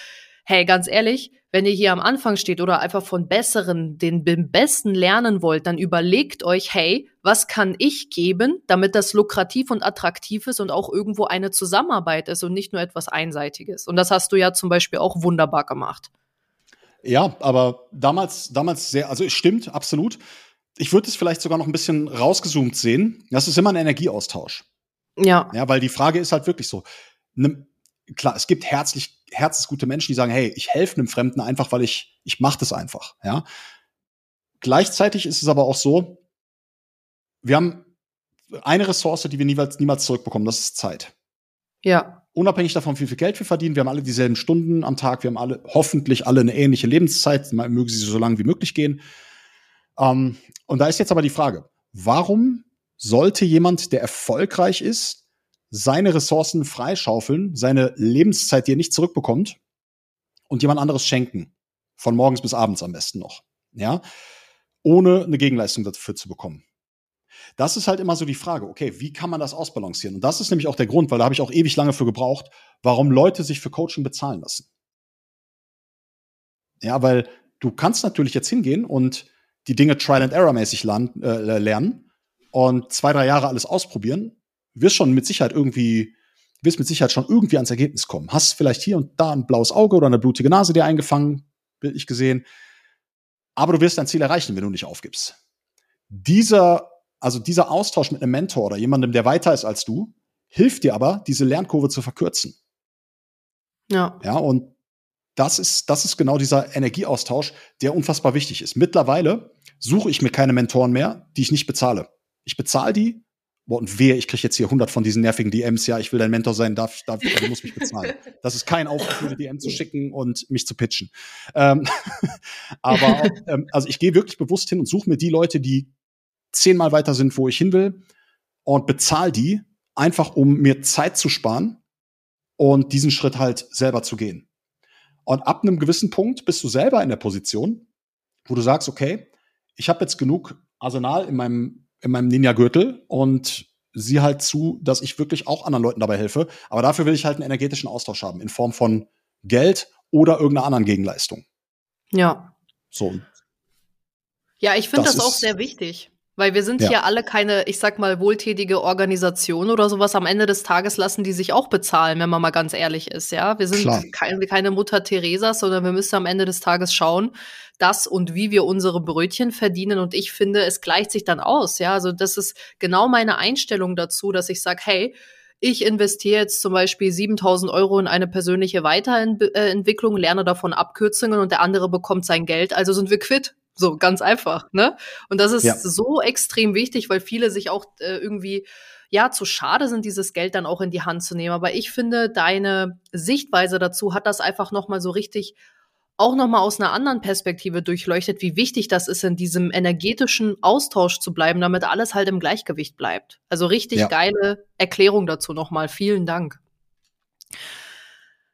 hey, ganz ehrlich, wenn ihr hier am Anfang steht oder einfach von Besseren, den Besten lernen wollt, dann überlegt euch, hey, was kann ich geben, damit das lukrativ und attraktiv ist und auch irgendwo eine Zusammenarbeit ist und nicht nur etwas Einseitiges. Und das hast du ja zum Beispiel auch wunderbar gemacht. Ja, aber damals, damals sehr, also es stimmt, absolut. Ich würde es vielleicht sogar noch ein bisschen rausgezoomt sehen. Das ist immer ein Energieaustausch. Ja. Ja, weil die Frage ist halt wirklich so. Ne, klar, es gibt herzlich, herzensgute Menschen, die sagen, hey, ich helfe einem Fremden einfach, weil ich, ich mache das einfach, ja. Gleichzeitig ist es aber auch so, wir haben eine Ressource, die wir niemals, niemals zurückbekommen, das ist Zeit. Ja. Unabhängig davon, wie viel Geld wir verdienen, wir haben alle dieselben Stunden am Tag, wir haben alle, hoffentlich alle eine ähnliche Lebenszeit, mögen sie so lange wie möglich gehen. Ähm, und da ist jetzt aber die Frage, warum sollte jemand, der erfolgreich ist, seine Ressourcen freischaufeln, seine Lebenszeit, die er nicht zurückbekommt, und jemand anderes schenken. Von morgens bis abends am besten noch. Ja. Ohne eine Gegenleistung dafür zu bekommen. Das ist halt immer so die Frage, okay, wie kann man das ausbalancieren? Und das ist nämlich auch der Grund, weil da habe ich auch ewig lange für gebraucht, warum Leute sich für Coaching bezahlen lassen. Ja, weil du kannst natürlich jetzt hingehen und die Dinge Trial and Error mäßig äh, lernen und zwei, drei Jahre alles ausprobieren wirst schon mit Sicherheit irgendwie, wirst mit Sicherheit schon irgendwie ans Ergebnis kommen. Hast vielleicht hier und da ein blaues Auge oder eine blutige Nase dir eingefangen, bildlich gesehen. Aber du wirst dein Ziel erreichen, wenn du nicht aufgibst. Dieser, also dieser Austausch mit einem Mentor oder jemandem, der weiter ist als du, hilft dir aber, diese Lernkurve zu verkürzen. Ja. Ja, und das ist, das ist genau dieser Energieaustausch, der unfassbar wichtig ist. Mittlerweile suche ich mir keine Mentoren mehr, die ich nicht bezahle. Ich bezahle die, boah, und wehe, ich kriege jetzt hier 100 von diesen nervigen DMs, ja, ich will dein Mentor sein, darf, darf, du musst mich bezahlen. Das ist kein Aufruf, mir DM zu schicken und mich zu pitchen. Ähm, aber, ähm, also ich gehe wirklich bewusst hin und suche mir die Leute, die zehnmal weiter sind, wo ich hin will und bezahle die, einfach um mir Zeit zu sparen und diesen Schritt halt selber zu gehen. Und ab einem gewissen Punkt bist du selber in der Position, wo du sagst, okay, ich habe jetzt genug Arsenal in meinem in meinem Ninja-Gürtel und sieh halt zu, dass ich wirklich auch anderen Leuten dabei helfe. Aber dafür will ich halt einen energetischen Austausch haben in Form von Geld oder irgendeiner anderen Gegenleistung. Ja. So. Ja, ich finde das, das auch sehr wichtig. Weil wir sind ja. hier alle keine, ich sag mal, wohltätige Organisation oder sowas. Am Ende des Tages lassen die sich auch bezahlen, wenn man mal ganz ehrlich ist, ja. Wir sind keine, keine Mutter Teresas, sondern wir müssen am Ende des Tages schauen, dass und wie wir unsere Brötchen verdienen. Und ich finde, es gleicht sich dann aus, ja. Also das ist genau meine Einstellung dazu, dass ich sage, hey, ich investiere jetzt zum Beispiel 7000 Euro in eine persönliche Weiterentwicklung, lerne davon Abkürzungen und der andere bekommt sein Geld, also sind wir quitt. So, ganz einfach, ne? Und das ist ja. so extrem wichtig, weil viele sich auch äh, irgendwie ja, zu schade sind, dieses Geld dann auch in die Hand zu nehmen. Aber ich finde, deine Sichtweise dazu hat das einfach nochmal so richtig auch nochmal aus einer anderen Perspektive durchleuchtet, wie wichtig das ist, in diesem energetischen Austausch zu bleiben, damit alles halt im Gleichgewicht bleibt. Also richtig ja. geile Erklärung dazu nochmal. Vielen Dank.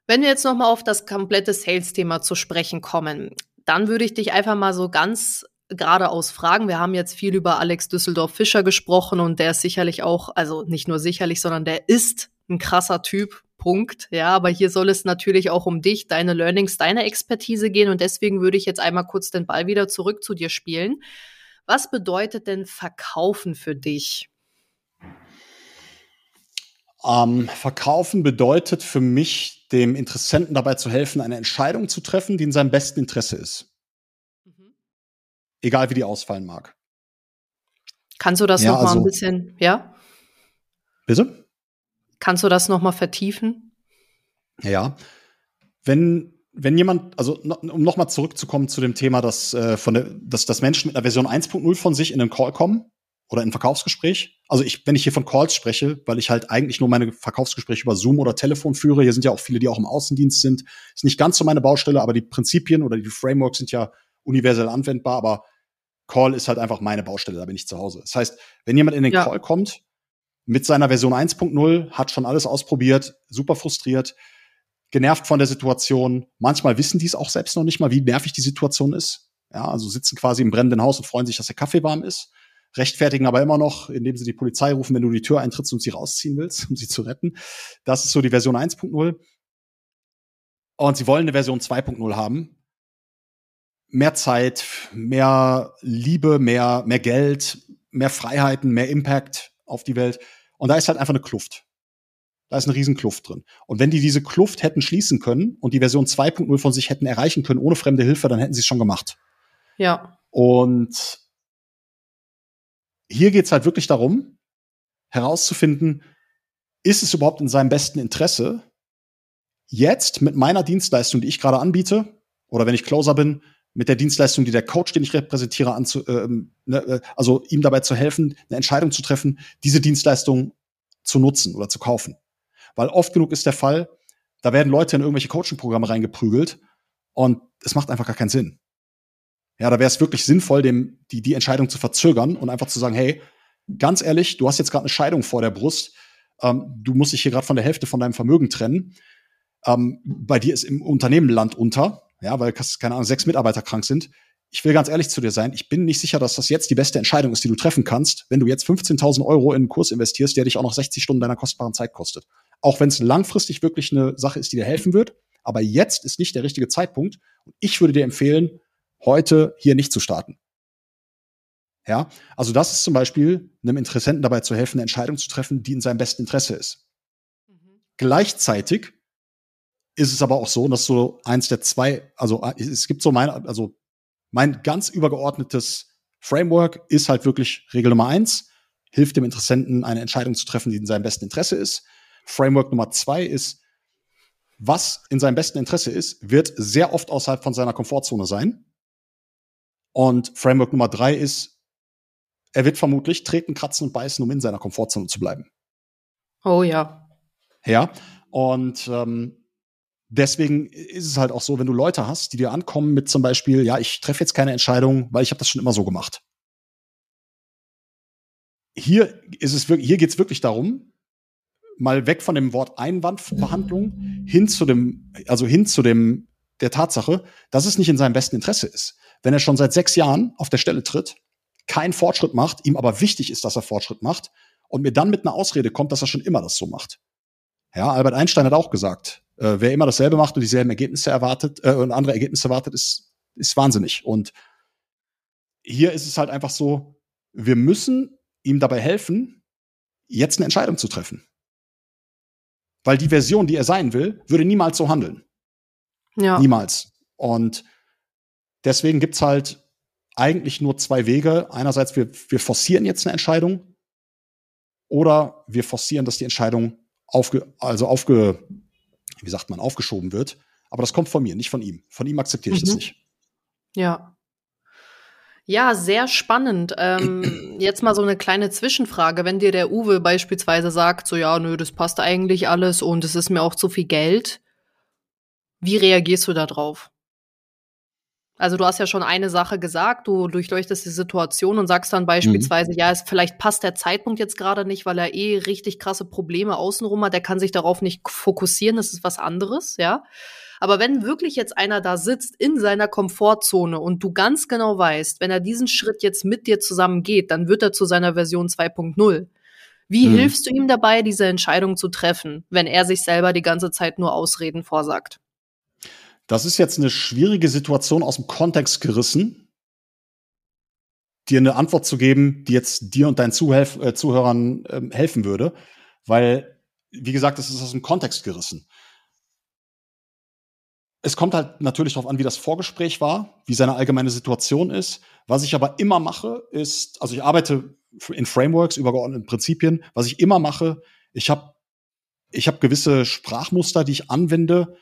Wenn wir jetzt nochmal auf das komplette Sales-Thema zu sprechen kommen, dann würde ich dich einfach mal so ganz geradeaus fragen. Wir haben jetzt viel über Alex Düsseldorf Fischer gesprochen und der ist sicherlich auch, also nicht nur sicherlich, sondern der ist ein krasser Typ. Punkt. Ja, aber hier soll es natürlich auch um dich, deine Learnings, deine Expertise gehen und deswegen würde ich jetzt einmal kurz den Ball wieder zurück zu dir spielen. Was bedeutet denn Verkaufen für dich? Ähm, verkaufen bedeutet für mich, dem Interessenten dabei zu helfen, eine Entscheidung zu treffen, die in seinem besten Interesse ist. Mhm. Egal wie die ausfallen mag. Kannst du das ja, noch mal also, ein bisschen, ja? Bitte? Kannst du das noch mal vertiefen? Ja. Wenn wenn jemand, also um nochmal zurückzukommen zu dem Thema, dass, äh, von der, dass, dass Menschen mit einer Version 1.0 von sich in einen Call kommen, oder ein Verkaufsgespräch. Also ich, wenn ich hier von Calls spreche, weil ich halt eigentlich nur meine Verkaufsgespräche über Zoom oder Telefon führe, hier sind ja auch viele, die auch im Außendienst sind, ist nicht ganz so meine Baustelle, aber die Prinzipien oder die Frameworks sind ja universell anwendbar, aber Call ist halt einfach meine Baustelle, da bin ich zu Hause. Das heißt, wenn jemand in den ja. Call kommt, mit seiner Version 1.0, hat schon alles ausprobiert, super frustriert, genervt von der Situation. Manchmal wissen die es auch selbst noch nicht mal, wie nervig die Situation ist. Ja, also sitzen quasi im brennenden Haus und freuen sich, dass der Kaffee warm ist rechtfertigen aber immer noch, indem sie die Polizei rufen, wenn du die Tür eintrittst und sie rausziehen willst, um sie zu retten. Das ist so die Version 1.0. Und sie wollen eine Version 2.0 haben. Mehr Zeit, mehr Liebe, mehr, mehr Geld, mehr Freiheiten, mehr Impact auf die Welt. Und da ist halt einfach eine Kluft. Da ist eine riesen Kluft drin. Und wenn die diese Kluft hätten schließen können und die Version 2.0 von sich hätten erreichen können ohne fremde Hilfe, dann hätten sie es schon gemacht. Ja. Und hier geht's halt wirklich darum, herauszufinden, ist es überhaupt in seinem besten Interesse, jetzt mit meiner Dienstleistung, die ich gerade anbiete, oder wenn ich Closer bin, mit der Dienstleistung, die der Coach, den ich repräsentiere, anzu, äh, ne, äh, also ihm dabei zu helfen, eine Entscheidung zu treffen, diese Dienstleistung zu nutzen oder zu kaufen. Weil oft genug ist der Fall, da werden Leute in irgendwelche Coaching-Programme reingeprügelt und es macht einfach gar keinen Sinn. Ja, da wäre es wirklich sinnvoll, dem, die, die Entscheidung zu verzögern und einfach zu sagen, hey, ganz ehrlich, du hast jetzt gerade eine Scheidung vor der Brust, ähm, du musst dich hier gerade von der Hälfte von deinem Vermögen trennen. Ähm, bei dir ist im Unternehmen Land unter, ja, weil, keine Ahnung, sechs Mitarbeiter krank sind. Ich will ganz ehrlich zu dir sein, ich bin nicht sicher, dass das jetzt die beste Entscheidung ist, die du treffen kannst, wenn du jetzt 15.000 Euro in einen Kurs investierst, der dich auch noch 60 Stunden deiner kostbaren Zeit kostet. Auch wenn es langfristig wirklich eine Sache ist, die dir helfen wird, aber jetzt ist nicht der richtige Zeitpunkt. Und ich würde dir empfehlen, heute hier nicht zu starten. Ja, also das ist zum Beispiel einem Interessenten dabei zu helfen, eine Entscheidung zu treffen, die in seinem besten Interesse ist. Mhm. Gleichzeitig ist es aber auch so, dass so eins der zwei, also es gibt so mein, also mein ganz übergeordnetes Framework ist halt wirklich Regel Nummer eins, hilft dem Interessenten eine Entscheidung zu treffen, die in seinem besten Interesse ist. Framework Nummer zwei ist, was in seinem besten Interesse ist, wird sehr oft außerhalb von seiner Komfortzone sein. Und Framework Nummer drei ist, er wird vermutlich treten, kratzen und beißen, um in seiner Komfortzone zu bleiben. Oh ja. Ja. Und ähm, deswegen ist es halt auch so, wenn du Leute hast, die dir ankommen mit zum Beispiel, ja, ich treffe jetzt keine Entscheidung, weil ich habe das schon immer so gemacht. Hier ist es wirklich, hier geht es wirklich darum, mal weg von dem Wort Einwandbehandlung hin zu dem, also hin zu dem der Tatsache, dass es nicht in seinem besten Interesse ist wenn er schon seit sechs Jahren auf der Stelle tritt, keinen Fortschritt macht, ihm aber wichtig ist, dass er Fortschritt macht und mir dann mit einer Ausrede kommt, dass er schon immer das so macht. Ja, Albert Einstein hat auch gesagt, äh, wer immer dasselbe macht und dieselben Ergebnisse erwartet äh, und andere Ergebnisse erwartet, ist, ist wahnsinnig. Und hier ist es halt einfach so, wir müssen ihm dabei helfen, jetzt eine Entscheidung zu treffen. Weil die Version, die er sein will, würde niemals so handeln. Ja. Niemals. Und deswegen gibt's halt eigentlich nur zwei Wege. Einerseits, wir, wir forcieren jetzt eine Entscheidung oder wir forcieren, dass die Entscheidung aufge, also aufge, wie sagt man, aufgeschoben wird. Aber das kommt von mir, nicht von ihm. Von ihm akzeptiere ich mhm. das nicht. Ja. Ja, sehr spannend. Ähm, jetzt mal so eine kleine Zwischenfrage. Wenn dir der Uwe beispielsweise sagt, so ja, nö, das passt eigentlich alles und es ist mir auch zu viel Geld, wie reagierst du da drauf? Also du hast ja schon eine Sache gesagt, du durchleuchtest die Situation und sagst dann beispielsweise, mhm. ja, es vielleicht passt der Zeitpunkt jetzt gerade nicht, weil er eh richtig krasse Probleme außenrum hat, der kann sich darauf nicht fokussieren, das ist was anderes, ja. Aber wenn wirklich jetzt einer da sitzt in seiner Komfortzone und du ganz genau weißt, wenn er diesen Schritt jetzt mit dir zusammen geht, dann wird er zu seiner Version 2.0. Wie hm. hilfst du ihm dabei, diese Entscheidung zu treffen, wenn er sich selber die ganze Zeit nur Ausreden vorsagt? Das ist jetzt eine schwierige Situation aus dem Kontext gerissen, dir eine Antwort zu geben, die jetzt dir und deinen Zuhelf äh, Zuhörern äh, helfen würde, weil, wie gesagt, das ist aus dem Kontext gerissen. Es kommt halt natürlich darauf an, wie das Vorgespräch war, wie seine allgemeine Situation ist. Was ich aber immer mache, ist, also ich arbeite in Frameworks, übergeordneten Prinzipien. Was ich immer mache, ich habe ich hab gewisse Sprachmuster, die ich anwende,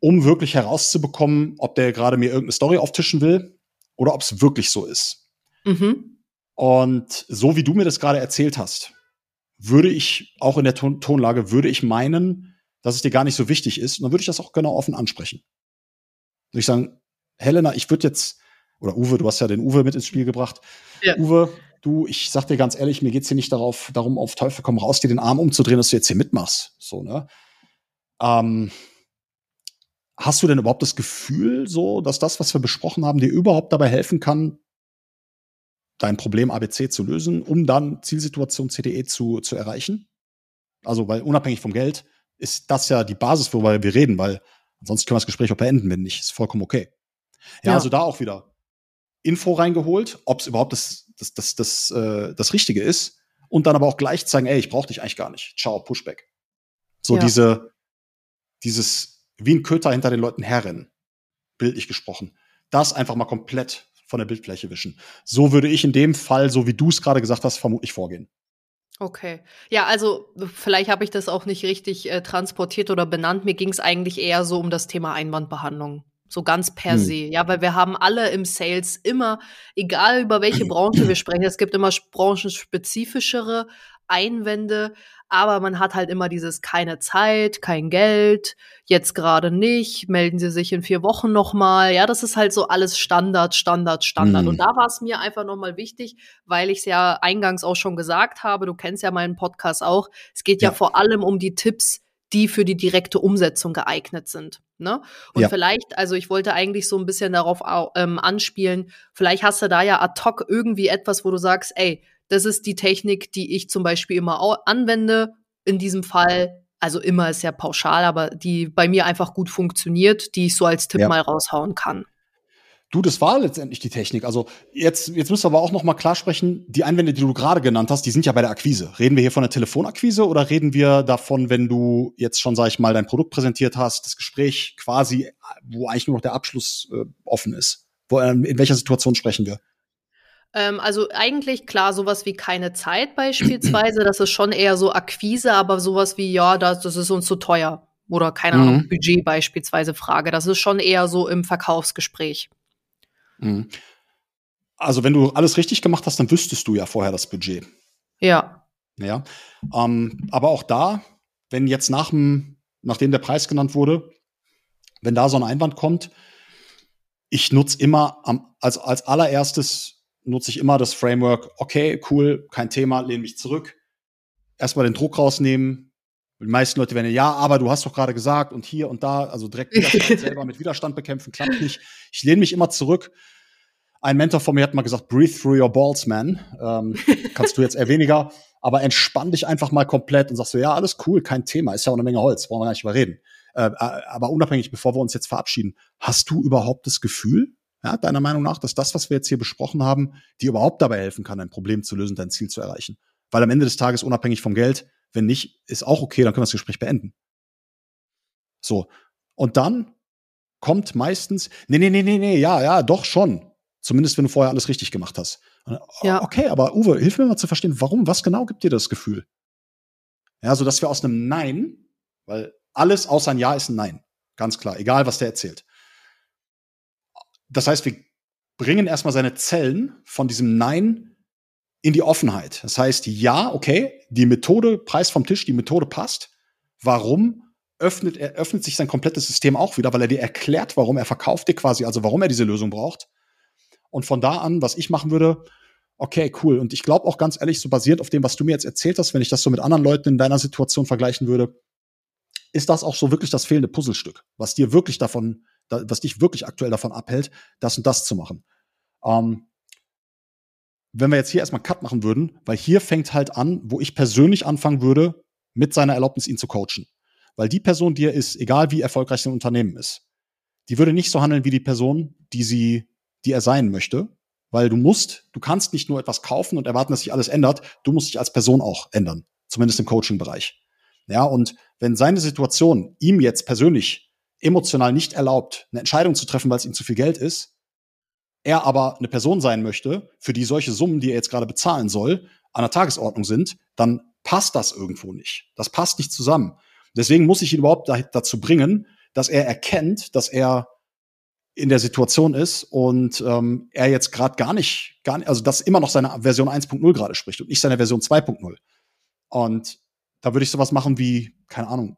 um wirklich herauszubekommen, ob der gerade mir irgendeine Story auftischen will oder ob es wirklich so ist. Mhm. Und so wie du mir das gerade erzählt hast, würde ich auch in der Ton Tonlage, würde ich meinen, dass es dir gar nicht so wichtig ist. Und dann würde ich das auch genau offen ansprechen. Würde ich sagen, Helena, ich würde jetzt, oder Uwe, du hast ja den Uwe mit ins Spiel gebracht. Ja. Uwe, du, ich sag dir ganz ehrlich, mir geht's hier nicht darauf, darum, auf Teufel komm raus, dir den Arm umzudrehen, dass du jetzt hier mitmachst. So, ne? Ähm, hast du denn überhaupt das Gefühl, so, dass das, was wir besprochen haben, dir überhaupt dabei helfen kann, dein Problem ABC zu lösen, um dann Zielsituation CDE zu, zu erreichen? Also, weil unabhängig vom Geld ist das ja die Basis, worüber wir reden, weil ansonsten können wir das Gespräch auch beenden, wenn nicht. Ist vollkommen okay. Ja, ja. also da auch wieder Info reingeholt, ob es überhaupt das das, das, das, äh, das Richtige ist und dann aber auch gleich zeigen, ey, ich brauche dich eigentlich gar nicht. Ciao, Pushback. So ja. diese, dieses, wie ein Köter hinter den Leuten herrennen, bildlich gesprochen. Das einfach mal komplett von der Bildfläche wischen. So würde ich in dem Fall, so wie du es gerade gesagt hast, vermutlich vorgehen. Okay. Ja, also vielleicht habe ich das auch nicht richtig äh, transportiert oder benannt. Mir ging es eigentlich eher so um das Thema Einwandbehandlung. So ganz per hm. se. Ja, weil wir haben alle im Sales immer, egal über welche Branche wir sprechen, es gibt immer branchenspezifischere Einwände, aber man hat halt immer dieses keine Zeit, kein Geld, jetzt gerade nicht, melden Sie sich in vier Wochen nochmal. Ja, das ist halt so alles Standard, Standard, Standard. Mhm. Und da war es mir einfach nochmal wichtig, weil ich es ja eingangs auch schon gesagt habe, du kennst ja meinen Podcast auch, es geht ja, ja vor allem um die Tipps, die für die direkte Umsetzung geeignet sind. Ne? Und ja. vielleicht, also ich wollte eigentlich so ein bisschen darauf ähm, anspielen, vielleicht hast du da ja ad hoc irgendwie etwas, wo du sagst, ey, das ist die Technik, die ich zum Beispiel immer anwende. In diesem Fall, also immer ist ja pauschal, aber die bei mir einfach gut funktioniert, die ich so als Tipp ja. mal raushauen kann. Du, das war letztendlich die Technik. Also jetzt, jetzt müssen wir aber auch noch mal klar sprechen, die Einwände, die du gerade genannt hast, die sind ja bei der Akquise. Reden wir hier von der Telefonakquise oder reden wir davon, wenn du jetzt schon, sag ich mal, dein Produkt präsentiert hast, das Gespräch quasi, wo eigentlich nur noch der Abschluss äh, offen ist? Wo, in welcher Situation sprechen wir? Ähm, also eigentlich klar, sowas wie keine Zeit beispielsweise, das ist schon eher so Akquise, aber sowas wie, ja, das, das ist uns zu teuer. Oder keine mhm. Ahnung, Budget beispielsweise Frage. Das ist schon eher so im Verkaufsgespräch. Mhm. Also, wenn du alles richtig gemacht hast, dann wüsstest du ja vorher das Budget. Ja. Ja. Ähm, aber auch da, wenn jetzt nach dem, nachdem der Preis genannt wurde, wenn da so ein Einwand kommt, ich nutze immer am, als, als allererstes nutze ich immer das Framework, okay, cool, kein Thema, lehne mich zurück. Erstmal den Druck rausnehmen. Die meisten Leute werden ja, aber du hast doch gerade gesagt und hier und da, also direkt selber mit Widerstand bekämpfen, klappt nicht. Ich lehne mich immer zurück ein Mentor von mir hat mal gesagt, breathe through your balls, man. Ähm, kannst du jetzt eher weniger, aber entspann dich einfach mal komplett und sagst so, ja, alles cool, kein Thema, ist ja auch eine Menge Holz, brauchen wir gar nicht überreden. Äh, äh, aber unabhängig, bevor wir uns jetzt verabschieden, hast du überhaupt das Gefühl, ja, deiner Meinung nach, dass das, was wir jetzt hier besprochen haben, dir überhaupt dabei helfen kann, ein Problem zu lösen, dein Ziel zu erreichen? Weil am Ende des Tages, unabhängig vom Geld, wenn nicht, ist auch okay, dann können wir das Gespräch beenden. So. Und dann kommt meistens, nee, nee, nee, nee, nee, ja, ja, doch schon. Zumindest, wenn du vorher alles richtig gemacht hast. Ja. Okay, aber Uwe, hilf mir mal zu verstehen, warum, was genau gibt dir das Gefühl? Ja, so dass wir aus einem Nein, weil alles außer ein Ja ist ein Nein. Ganz klar, egal was der erzählt. Das heißt, wir bringen erstmal seine Zellen von diesem Nein in die Offenheit. Das heißt, ja, okay, die Methode, Preis vom Tisch, die Methode passt. Warum öffnet er, öffnet sich sein komplettes System auch wieder, weil er dir erklärt, warum er verkauft dir quasi, also warum er diese Lösung braucht. Und von da an, was ich machen würde, okay, cool. Und ich glaube auch ganz ehrlich, so basiert auf dem, was du mir jetzt erzählt hast, wenn ich das so mit anderen Leuten in deiner Situation vergleichen würde, ist das auch so wirklich das fehlende Puzzlestück, was dir wirklich davon, was dich wirklich aktuell davon abhält, das und das zu machen. Ähm, wenn wir jetzt hier erstmal Cut machen würden, weil hier fängt halt an, wo ich persönlich anfangen würde, mit seiner Erlaubnis ihn zu coachen. Weil die Person, die er ist, egal wie erfolgreich sein Unternehmen ist, die würde nicht so handeln wie die Person, die sie, die er sein möchte. Weil du musst, du kannst nicht nur etwas kaufen und erwarten, dass sich alles ändert, du musst dich als Person auch ändern. Zumindest im Coaching-Bereich. Ja, und wenn seine Situation ihm jetzt persönlich emotional nicht erlaubt, eine Entscheidung zu treffen, weil es ihm zu viel Geld ist, er aber eine Person sein möchte, für die solche Summen, die er jetzt gerade bezahlen soll, an der Tagesordnung sind, dann passt das irgendwo nicht. Das passt nicht zusammen. Deswegen muss ich ihn überhaupt dazu bringen, dass er erkennt, dass er in der Situation ist und ähm, er jetzt gerade gar nicht, gar nicht, also dass immer noch seine Version 1.0 gerade spricht und nicht seine Version 2.0. Und da würde ich sowas machen wie, keine Ahnung,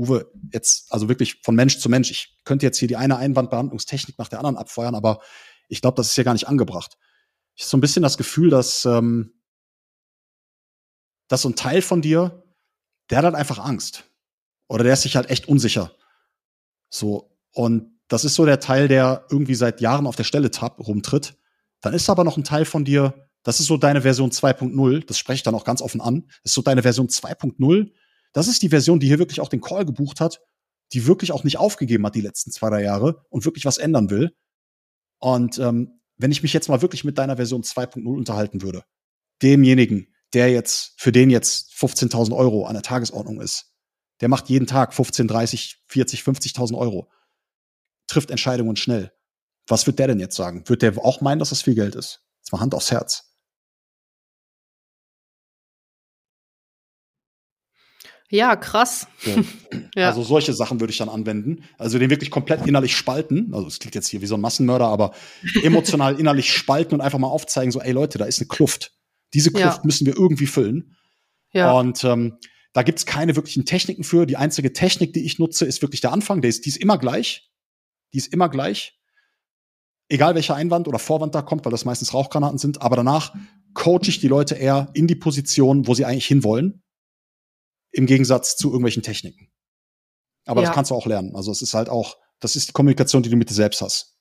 Uwe, jetzt, also wirklich von Mensch zu Mensch. Ich könnte jetzt hier die eine Einwandbehandlungstechnik nach der anderen abfeuern, aber ich glaube, das ist hier gar nicht angebracht. Ich habe so ein bisschen das Gefühl, dass, ähm, dass so ein Teil von dir, der hat halt einfach Angst. Oder der ist sich halt echt unsicher. So. Und das ist so der Teil, der irgendwie seit Jahren auf der Stelle tapp, rumtritt. Dann ist aber noch ein Teil von dir, das ist so deine Version 2.0, das spreche ich dann auch ganz offen an. Das ist so deine Version 2.0. Das ist die Version, die hier wirklich auch den Call gebucht hat, die wirklich auch nicht aufgegeben hat die letzten zwei, drei Jahre und wirklich was ändern will. Und ähm, wenn ich mich jetzt mal wirklich mit deiner Version 2.0 unterhalten würde, demjenigen, der jetzt, für den jetzt 15.000 Euro an der Tagesordnung ist, der macht jeden Tag 15, 30, 40, 50.000 Euro, trifft Entscheidungen schnell. Was wird der denn jetzt sagen? Wird der auch meinen, dass das viel Geld ist? Jetzt mal Hand aufs Herz. Ja, krass. So. ja. Also solche Sachen würde ich dann anwenden. Also den wirklich komplett innerlich spalten. Also es klingt jetzt hier wie so ein Massenmörder, aber emotional innerlich spalten und einfach mal aufzeigen, so, ey Leute, da ist eine Kluft. Diese Kluft ja. müssen wir irgendwie füllen. Ja. Und ähm, da gibt's keine wirklichen Techniken für. Die einzige Technik, die ich nutze, ist wirklich der Anfang. Der ist, die ist immer gleich. Die ist immer gleich. Egal welcher Einwand oder Vorwand da kommt, weil das meistens Rauchgranaten sind. Aber danach coache ich die Leute eher in die Position, wo sie eigentlich hinwollen im Gegensatz zu irgendwelchen Techniken. Aber ja. das kannst du auch lernen. Also es ist halt auch, das ist die Kommunikation, die du mit dir selbst hast.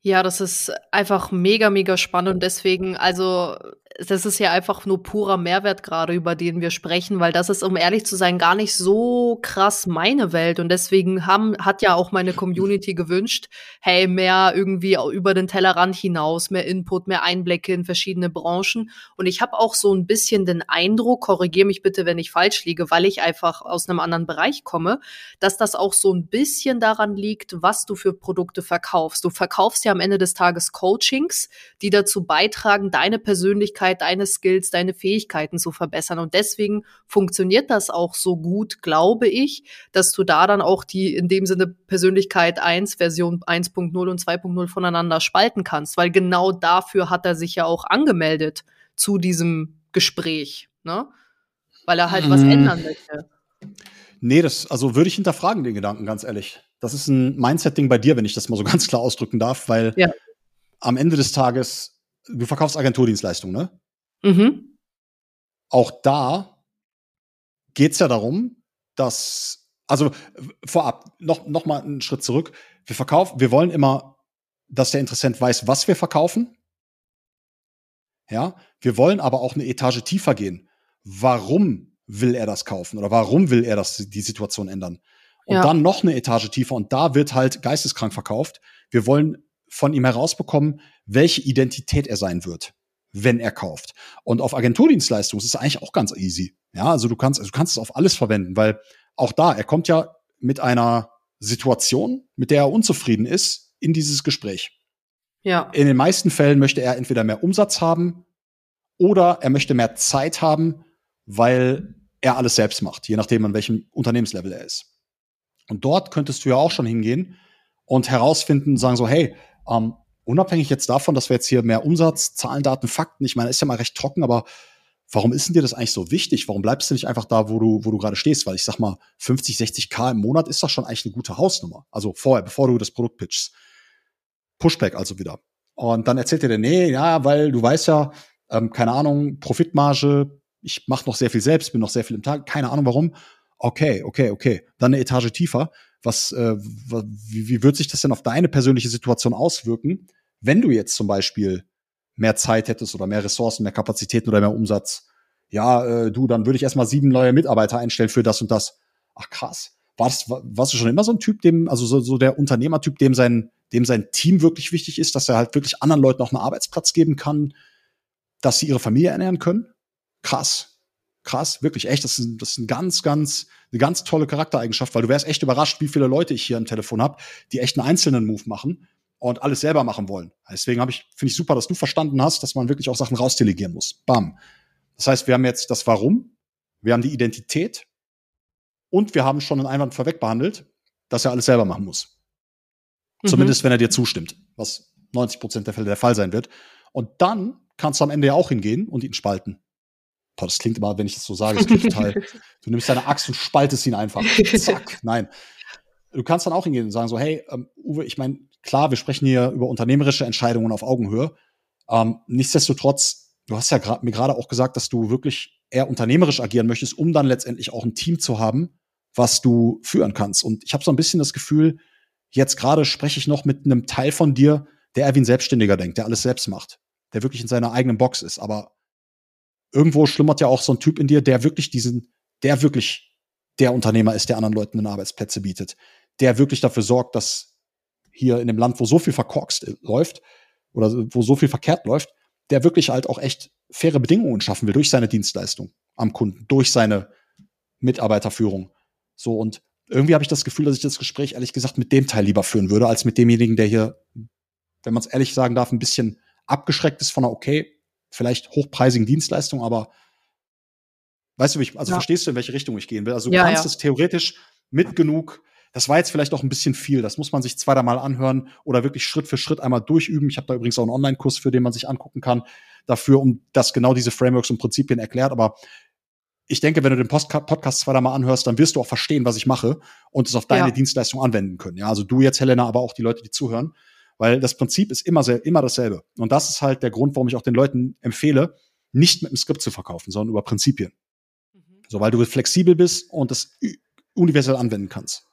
Ja, das ist einfach mega, mega spannend. Und deswegen, also das ist ja einfach nur purer Mehrwert gerade, über den wir sprechen, weil das ist, um ehrlich zu sein, gar nicht so krass meine Welt. Und deswegen haben, hat ja auch meine Community gewünscht, hey, mehr irgendwie über den Tellerrand hinaus, mehr Input, mehr Einblicke in verschiedene Branchen. Und ich habe auch so ein bisschen den Eindruck, korrigiere mich bitte, wenn ich falsch liege, weil ich einfach aus einem anderen Bereich komme, dass das auch so ein bisschen daran liegt, was du für Produkte verkaufst. Du verkaufst ja am Ende des Tages Coachings, die dazu beitragen, deine Persönlichkeit Persönlichkeit, deine Skills, deine Fähigkeiten zu verbessern. Und deswegen funktioniert das auch so gut, glaube ich, dass du da dann auch die in dem Sinne Persönlichkeit 1, Version 1.0 und 2.0 voneinander spalten kannst, weil genau dafür hat er sich ja auch angemeldet zu diesem Gespräch, ne? Weil er halt mhm. was ändern möchte. Nee, das, also würde ich hinterfragen, den Gedanken, ganz ehrlich. Das ist ein Mindset-Ding bei dir, wenn ich das mal so ganz klar ausdrücken darf, weil ja. am Ende des Tages du verkaufst Agenturdienstleistungen, ne? Mhm. Auch da geht's ja darum, dass, also vorab, noch, noch mal einen Schritt zurück. Wir verkaufen, wir wollen immer, dass der Interessent weiß, was wir verkaufen. Ja, wir wollen aber auch eine Etage tiefer gehen. Warum will er das kaufen oder warum will er das, die Situation ändern? Und ja. dann noch eine Etage tiefer und da wird halt geisteskrank verkauft. Wir wollen von ihm herausbekommen, welche Identität er sein wird, wenn er kauft. Und auf Agenturdienstleistungen ist es eigentlich auch ganz easy. Ja, also du kannst, also du kannst es auf alles verwenden, weil auch da, er kommt ja mit einer Situation, mit der er unzufrieden ist, in dieses Gespräch. Ja. In den meisten Fällen möchte er entweder mehr Umsatz haben oder er möchte mehr Zeit haben, weil er alles selbst macht, je nachdem, an welchem Unternehmenslevel er ist. Und dort könntest du ja auch schon hingehen und herausfinden, sagen so, hey, ähm, unabhängig jetzt davon, dass wir jetzt hier mehr Umsatz, Zahlen, Daten, Fakten, ich meine, ist ja mal recht trocken, aber warum ist denn dir das eigentlich so wichtig? Warum bleibst du nicht einfach da, wo du, wo du gerade stehst? Weil ich sag mal, 50, 60 K im Monat ist doch schon eigentlich eine gute Hausnummer. Also vorher, bevor du das Produkt pitchst. Pushback also wieder. Und dann erzählt er dir, nee, ja, weil du weißt ja, ähm, keine Ahnung, Profitmarge, ich mache noch sehr viel selbst, bin noch sehr viel im Tag, keine Ahnung warum. Okay, okay, okay. Dann eine Etage tiefer. Was, äh, wie, wie wird sich das denn auf deine persönliche Situation auswirken, wenn du jetzt zum Beispiel mehr Zeit hättest oder mehr Ressourcen, mehr Kapazitäten oder mehr Umsatz? Ja, äh, du, dann würde ich erstmal sieben neue Mitarbeiter einstellen für das und das. Ach krass. Warst, warst du schon immer so ein Typ, dem, also so, so der Unternehmertyp, dem sein, dem sein Team wirklich wichtig ist, dass er halt wirklich anderen Leuten auch einen Arbeitsplatz geben kann, dass sie ihre Familie ernähren können? Krass krass, wirklich echt. Das ist, das ist ein ganz, ganz, eine ganz tolle Charaktereigenschaft, weil du wärst echt überrascht, wie viele Leute ich hier am Telefon habe, die echt einen einzelnen Move machen und alles selber machen wollen. Deswegen habe ich, finde ich super, dass du verstanden hast, dass man wirklich auch Sachen rausdelegieren muss. Bam. Das heißt, wir haben jetzt das Warum, wir haben die Identität und wir haben schon einen Einwand vorweg behandelt, dass er alles selber machen muss. Mhm. Zumindest wenn er dir zustimmt, was 90 Prozent der Fälle der Fall sein wird. Und dann kannst du am Ende ja auch hingehen und ihn spalten. Boah, das klingt immer, wenn ich das so sage, das klingt total. Du nimmst deine Axt und spaltest ihn einfach. Zack. Nein. Du kannst dann auch hingehen und sagen so, hey, ähm, Uwe, ich meine, klar, wir sprechen hier über unternehmerische Entscheidungen auf Augenhöhe. Ähm, nichtsdestotrotz, du hast ja grad, mir gerade auch gesagt, dass du wirklich eher unternehmerisch agieren möchtest, um dann letztendlich auch ein Team zu haben, was du führen kannst. Und ich habe so ein bisschen das Gefühl, jetzt gerade spreche ich noch mit einem Teil von dir, der eher wie ein Selbstständiger denkt, der alles selbst macht, der wirklich in seiner eigenen Box ist. Aber irgendwo schlummert ja auch so ein Typ in dir, der wirklich diesen, der wirklich der Unternehmer ist, der anderen Leuten Arbeitsplätze bietet, der wirklich dafür sorgt, dass hier in dem Land, wo so viel verkorkst äh, läuft oder wo so viel verkehrt läuft, der wirklich halt auch echt faire Bedingungen schaffen will durch seine Dienstleistung am Kunden, durch seine Mitarbeiterführung. So und irgendwie habe ich das Gefühl, dass ich das Gespräch ehrlich gesagt mit dem Teil lieber führen würde, als mit demjenigen, der hier, wenn man es ehrlich sagen darf, ein bisschen abgeschreckt ist von einer, okay, vielleicht hochpreisigen Dienstleistung, aber weißt du, ich, also ja. verstehst du, in welche Richtung ich gehen will? Also du ja, kannst ja. es theoretisch mit genug, das war jetzt vielleicht auch ein bisschen viel, das muss man sich zweimal anhören oder wirklich Schritt für Schritt einmal durchüben. Ich habe da übrigens auch einen Online-Kurs, für den man sich angucken kann, dafür, um das genau diese Frameworks und Prinzipien erklärt, aber ich denke, wenn du den Post Podcast zweimal anhörst, dann wirst du auch verstehen, was ich mache und es auf deine Dienstleistung anwenden können. Ja, also du jetzt, Helena, aber auch die Leute, die zuhören. Weil das Prinzip ist immer, sehr, immer dasselbe. Und das ist halt der Grund, warum ich auch den Leuten empfehle, nicht mit einem Skript zu verkaufen, sondern über Prinzipien. Mhm. So, weil du flexibel bist und das universell anwenden kannst.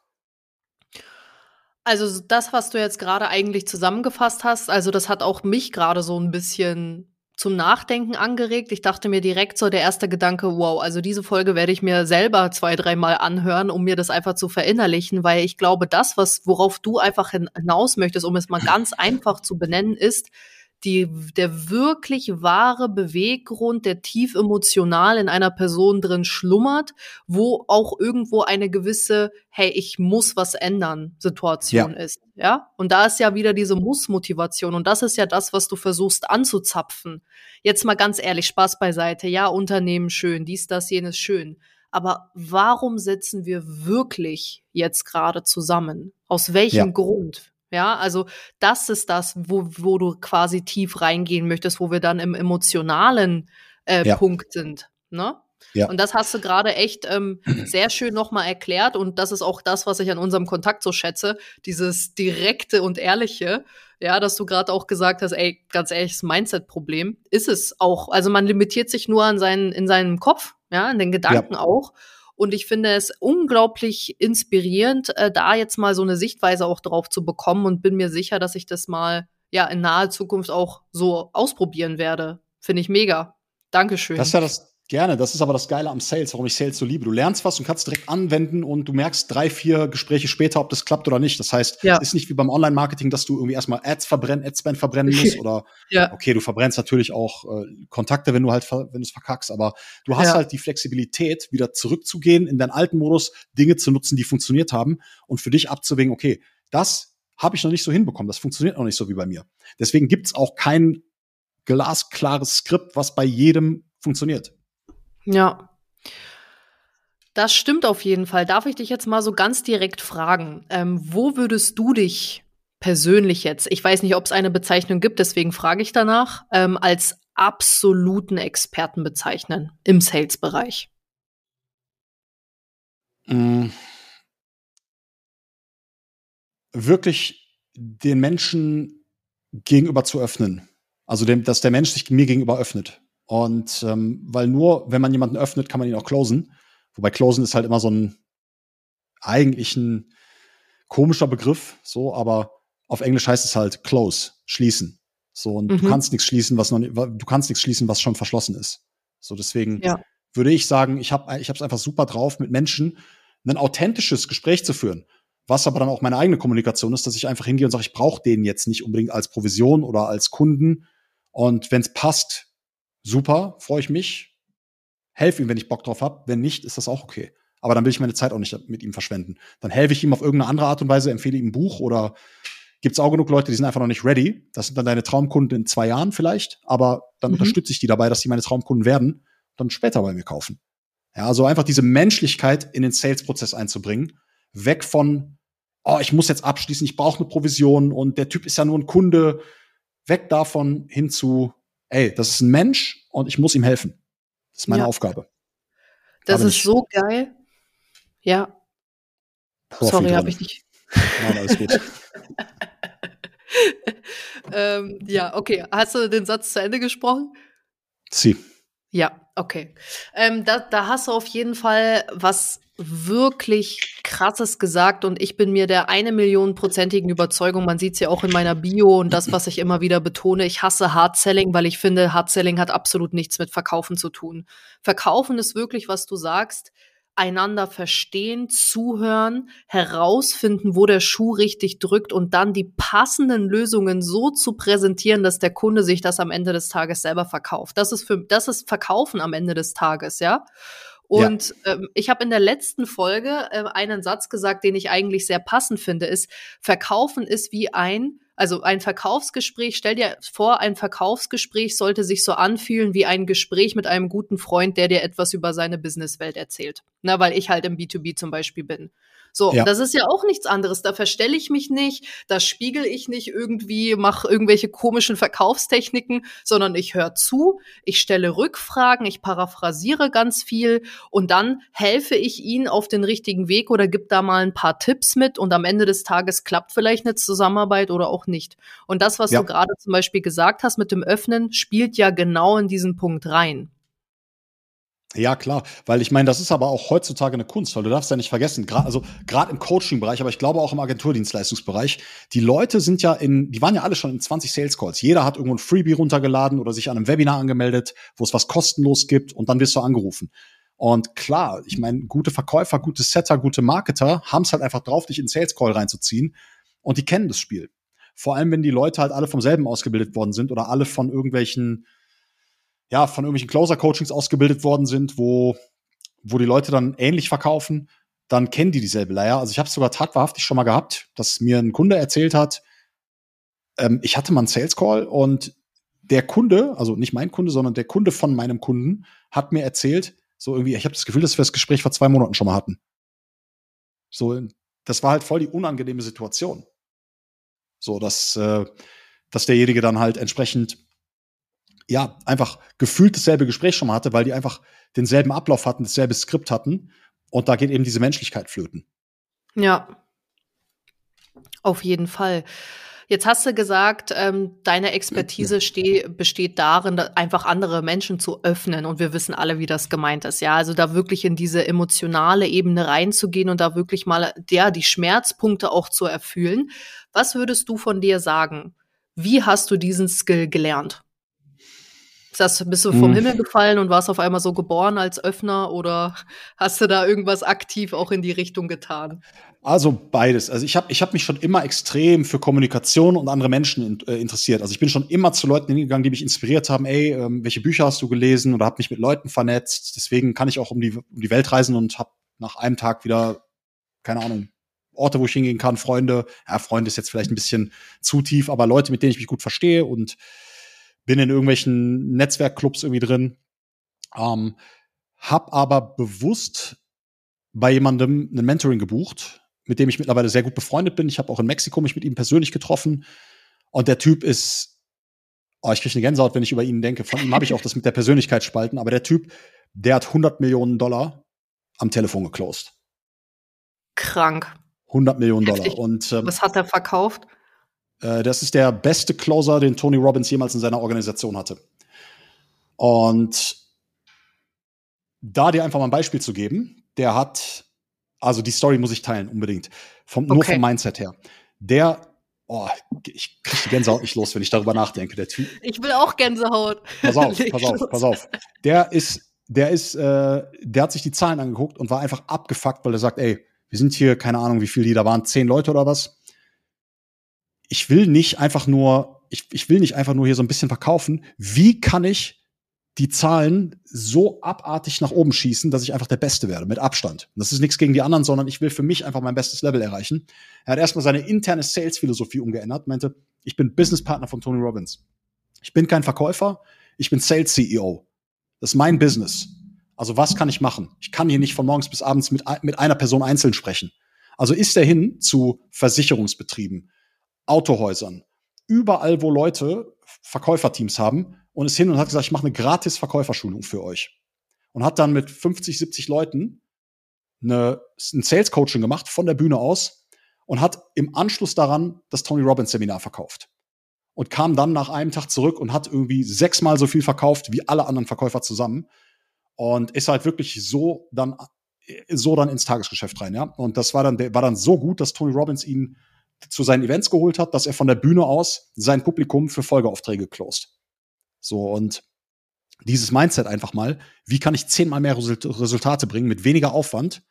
Also das, was du jetzt gerade eigentlich zusammengefasst hast, also das hat auch mich gerade so ein bisschen zum Nachdenken angeregt. Ich dachte mir direkt so der erste Gedanke, wow, also diese Folge werde ich mir selber zwei, dreimal anhören, um mir das einfach zu verinnerlichen, weil ich glaube, das, was, worauf du einfach hinaus möchtest, um es mal ganz einfach zu benennen, ist, die, der wirklich wahre Beweggrund, der tief emotional in einer Person drin schlummert, wo auch irgendwo eine gewisse, hey, ich muss was ändern, Situation ja. ist. Ja. Und da ist ja wieder diese Muss-Motivation. Und das ist ja das, was du versuchst anzuzapfen. Jetzt mal ganz ehrlich, Spaß beiseite. Ja, Unternehmen schön, dies, das, jenes schön. Aber warum sitzen wir wirklich jetzt gerade zusammen? Aus welchem ja. Grund? Ja, also das ist das, wo, wo du quasi tief reingehen möchtest, wo wir dann im emotionalen äh, ja. Punkt sind. Ne? Ja. Und das hast du gerade echt ähm, sehr schön nochmal erklärt. Und das ist auch das, was ich an unserem Kontakt so schätze. Dieses direkte und ehrliche. Ja, dass du gerade auch gesagt hast, ey, ganz ehrlich, das Mindset-Problem ist es auch. Also man limitiert sich nur an seinen, in seinem Kopf, ja, in den Gedanken ja. auch. Und ich finde es unglaublich inspirierend, äh, da jetzt mal so eine Sichtweise auch drauf zu bekommen und bin mir sicher, dass ich das mal ja in naher Zukunft auch so ausprobieren werde. Finde ich mega. Dankeschön. Das ist ja das, Gerne, das ist aber das Geile am Sales, warum ich Sales so liebe. Du lernst was und kannst direkt anwenden und du merkst drei, vier Gespräche später, ob das klappt oder nicht. Das heißt, ja. es ist nicht wie beim Online-Marketing, dass du irgendwie erstmal Ads verbrennen, Adspend verbrennen musst oder ja. okay, du verbrennst natürlich auch äh, Kontakte, wenn du halt, wenn du es verkackst, aber du hast ja. halt die Flexibilität, wieder zurückzugehen in deinen alten Modus, Dinge zu nutzen, die funktioniert haben und für dich abzuwägen, okay, das habe ich noch nicht so hinbekommen, das funktioniert noch nicht so wie bei mir. Deswegen gibt's auch kein glasklares Skript, was bei jedem funktioniert. Ja. Das stimmt auf jeden Fall. Darf ich dich jetzt mal so ganz direkt fragen, ähm, wo würdest du dich persönlich jetzt, ich weiß nicht, ob es eine Bezeichnung gibt, deswegen frage ich danach, ähm, als absoluten Experten bezeichnen im Sales-Bereich? Mhm. Wirklich den Menschen gegenüber zu öffnen. Also, dem, dass der Mensch sich mir gegenüber öffnet. Und ähm, weil nur, wenn man jemanden öffnet, kann man ihn auch closen. Wobei closen ist halt immer so ein eigentlich ein komischer Begriff, so, aber auf Englisch heißt es halt close, schließen. So, und mhm. du kannst nichts schließen, was noch du kannst nichts schließen, was schon verschlossen ist. So, deswegen ja. würde ich sagen, ich habe ich es einfach super drauf, mit Menschen ein authentisches Gespräch zu führen. Was aber dann auch meine eigene Kommunikation ist, dass ich einfach hingehe und sage, ich brauche den jetzt nicht unbedingt als Provision oder als Kunden. Und wenn es passt, super, freue ich mich. Helfe ihm, wenn ich Bock drauf habe. Wenn nicht, ist das auch okay. Aber dann will ich meine Zeit auch nicht mit ihm verschwenden. Dann helfe ich ihm auf irgendeine andere Art und Weise, empfehle ihm ein Buch oder gibt es auch genug Leute, die sind einfach noch nicht ready. Das sind dann deine Traumkunden in zwei Jahren vielleicht, aber dann mhm. unterstütze ich die dabei, dass die meine Traumkunden werden, dann später bei mir kaufen. Ja, also einfach diese Menschlichkeit in den Sales-Prozess einzubringen, weg von, oh, ich muss jetzt abschließen, ich brauche eine Provision und der Typ ist ja nur ein Kunde, weg davon hin zu, ey, das ist ein Mensch und ich muss ihm helfen. Das ist meine ja. Aufgabe. Das Aber ist nicht. so geil. Ja. Profi Sorry, habe ich nicht. Nein, alles gut. ähm, ja, okay. Hast du den Satz zu Ende gesprochen? Sie. Ja, okay. Ähm, da, da hast du auf jeden Fall was wirklich krasses gesagt und ich bin mir der eine Million prozentigen Überzeugung, man sieht es ja auch in meiner Bio und das, was ich immer wieder betone, ich hasse Hard Selling, weil ich finde, Hard Selling hat absolut nichts mit Verkaufen zu tun. Verkaufen ist wirklich, was du sagst, einander verstehen, zuhören, herausfinden, wo der Schuh richtig drückt und dann die passenden Lösungen so zu präsentieren, dass der Kunde sich das am Ende des Tages selber verkauft. Das ist für das ist Verkaufen am Ende des Tages, ja. Und ja. ähm, ich habe in der letzten Folge äh, einen Satz gesagt, den ich eigentlich sehr passend finde, ist, Verkaufen ist wie ein also ein Verkaufsgespräch, stell dir vor, ein Verkaufsgespräch sollte sich so anfühlen wie ein Gespräch mit einem guten Freund, der dir etwas über seine Businesswelt erzählt. Na, weil ich halt im B2B zum Beispiel bin. So, ja. das ist ja auch nichts anderes. Da verstelle ich mich nicht, da spiegel ich nicht irgendwie, mache irgendwelche komischen Verkaufstechniken, sondern ich höre zu, ich stelle Rückfragen, ich paraphrasiere ganz viel und dann helfe ich ihnen auf den richtigen Weg oder gebe da mal ein paar Tipps mit und am Ende des Tages klappt vielleicht eine Zusammenarbeit oder auch nicht. Und das, was ja. du gerade zum Beispiel gesagt hast mit dem Öffnen, spielt ja genau in diesen Punkt rein. Ja, klar, weil ich meine, das ist aber auch heutzutage eine Kunst, weil du darfst ja nicht vergessen, gerade also gerade im Coaching-Bereich, aber ich glaube auch im Agenturdienstleistungsbereich, die Leute sind ja in, die waren ja alle schon in 20 Sales Calls. Jeder hat irgendwo ein Freebie runtergeladen oder sich an einem Webinar angemeldet, wo es was kostenlos gibt und dann wirst du angerufen. Und klar, ich meine, gute Verkäufer, gute Setter, gute Marketer haben es halt einfach drauf, dich in Sales Call reinzuziehen und die kennen das Spiel. Vor allem, wenn die Leute halt alle vom selben ausgebildet worden sind oder alle von irgendwelchen ja, von irgendwelchen Closer-Coachings ausgebildet worden sind, wo, wo die Leute dann ähnlich verkaufen, dann kennen die dieselbe Leier. Also ich habe es sogar tatwahrhaftig schon mal gehabt, dass mir ein Kunde erzählt hat, ähm, ich hatte mal einen Sales Call und der Kunde, also nicht mein Kunde, sondern der Kunde von meinem Kunden, hat mir erzählt, so irgendwie, ich habe das Gefühl, dass wir das Gespräch vor zwei Monaten schon mal hatten. So, das war halt voll die unangenehme Situation. So, dass, äh, dass derjenige dann halt entsprechend ja, einfach gefühlt dasselbe Gespräch schon mal hatte, weil die einfach denselben Ablauf hatten, dasselbe Skript hatten. Und da geht eben diese Menschlichkeit flöten. Ja. Auf jeden Fall. Jetzt hast du gesagt, ähm, deine Expertise steh, besteht darin, einfach andere Menschen zu öffnen. Und wir wissen alle, wie das gemeint ist. Ja, also da wirklich in diese emotionale Ebene reinzugehen und da wirklich mal, ja, die Schmerzpunkte auch zu erfüllen. Was würdest du von dir sagen? Wie hast du diesen Skill gelernt? Das, bist du vom hm. Himmel gefallen und warst auf einmal so geboren als Öffner oder hast du da irgendwas aktiv auch in die Richtung getan? Also beides. Also ich habe ich hab mich schon immer extrem für Kommunikation und andere Menschen in, äh, interessiert. Also ich bin schon immer zu Leuten hingegangen, die mich inspiriert haben. Ey, ähm, welche Bücher hast du gelesen oder habe mich mit Leuten vernetzt. Deswegen kann ich auch um die, um die Welt reisen und habe nach einem Tag wieder, keine Ahnung, Orte, wo ich hingehen kann, Freunde. Ja, Freunde ist jetzt vielleicht ein bisschen zu tief, aber Leute, mit denen ich mich gut verstehe und bin in irgendwelchen Netzwerkclubs irgendwie drin, ähm, hab aber bewusst bei jemandem ein Mentoring gebucht, mit dem ich mittlerweile sehr gut befreundet bin. Ich habe auch in Mexiko mich mit ihm persönlich getroffen und der Typ ist, oh, ich kriege eine Gänsehaut, wenn ich über ihn denke. Von ihm habe ich auch das mit der Persönlichkeit spalten, aber der Typ, der hat 100 Millionen Dollar am Telefon geclosed. Krank. 100 Millionen Dollar. Und ähm, was hat er verkauft? Äh, das ist der beste Closer, den Tony Robbins jemals in seiner Organisation hatte. Und da dir einfach mal ein Beispiel zu geben, der hat, also die Story muss ich teilen, unbedingt. Vom, okay. Nur vom Mindset her. Der Oh, ich kriege die Gänsehaut nicht los, wenn ich darüber nachdenke. Der Typ. Ich will auch Gänsehaut. Pass auf, pass auf, pass auf. Der ist, der ist, äh, der hat sich die Zahlen angeguckt und war einfach abgefuckt, weil er sagt, ey, wir sind hier, keine Ahnung, wie viele die da waren, zehn Leute oder was. Ich will nicht einfach nur, ich, ich will nicht einfach nur hier so ein bisschen verkaufen. Wie kann ich die Zahlen so abartig nach oben schießen, dass ich einfach der Beste werde, mit Abstand. Und das ist nichts gegen die anderen, sondern ich will für mich einfach mein bestes Level erreichen. Er hat erstmal seine interne Sales-Philosophie umgeändert, meinte, ich bin Businesspartner von Tony Robbins. Ich bin kein Verkäufer, ich bin Sales-CEO. Das ist mein Business. Also was kann ich machen? Ich kann hier nicht von morgens bis abends mit, mit einer Person einzeln sprechen. Also ist er hin zu Versicherungsbetrieben, Autohäusern, überall, wo Leute Verkäuferteams haben und ist hin und hat gesagt, ich mache eine gratis Verkäuferschulung für euch. Und hat dann mit 50, 70 Leuten eine, ein Sales Coaching gemacht von der Bühne aus und hat im Anschluss daran das Tony Robbins Seminar verkauft. Und kam dann nach einem Tag zurück und hat irgendwie sechsmal so viel verkauft wie alle anderen Verkäufer zusammen. Und ist halt wirklich so dann, so dann ins Tagesgeschäft rein, ja. Und das war dann, war dann so gut, dass Tony Robbins ihn zu seinen Events geholt hat, dass er von der Bühne aus sein Publikum für Folgeaufträge closed. So, und dieses Mindset einfach mal, wie kann ich zehnmal mehr Resultate bringen mit weniger Aufwand?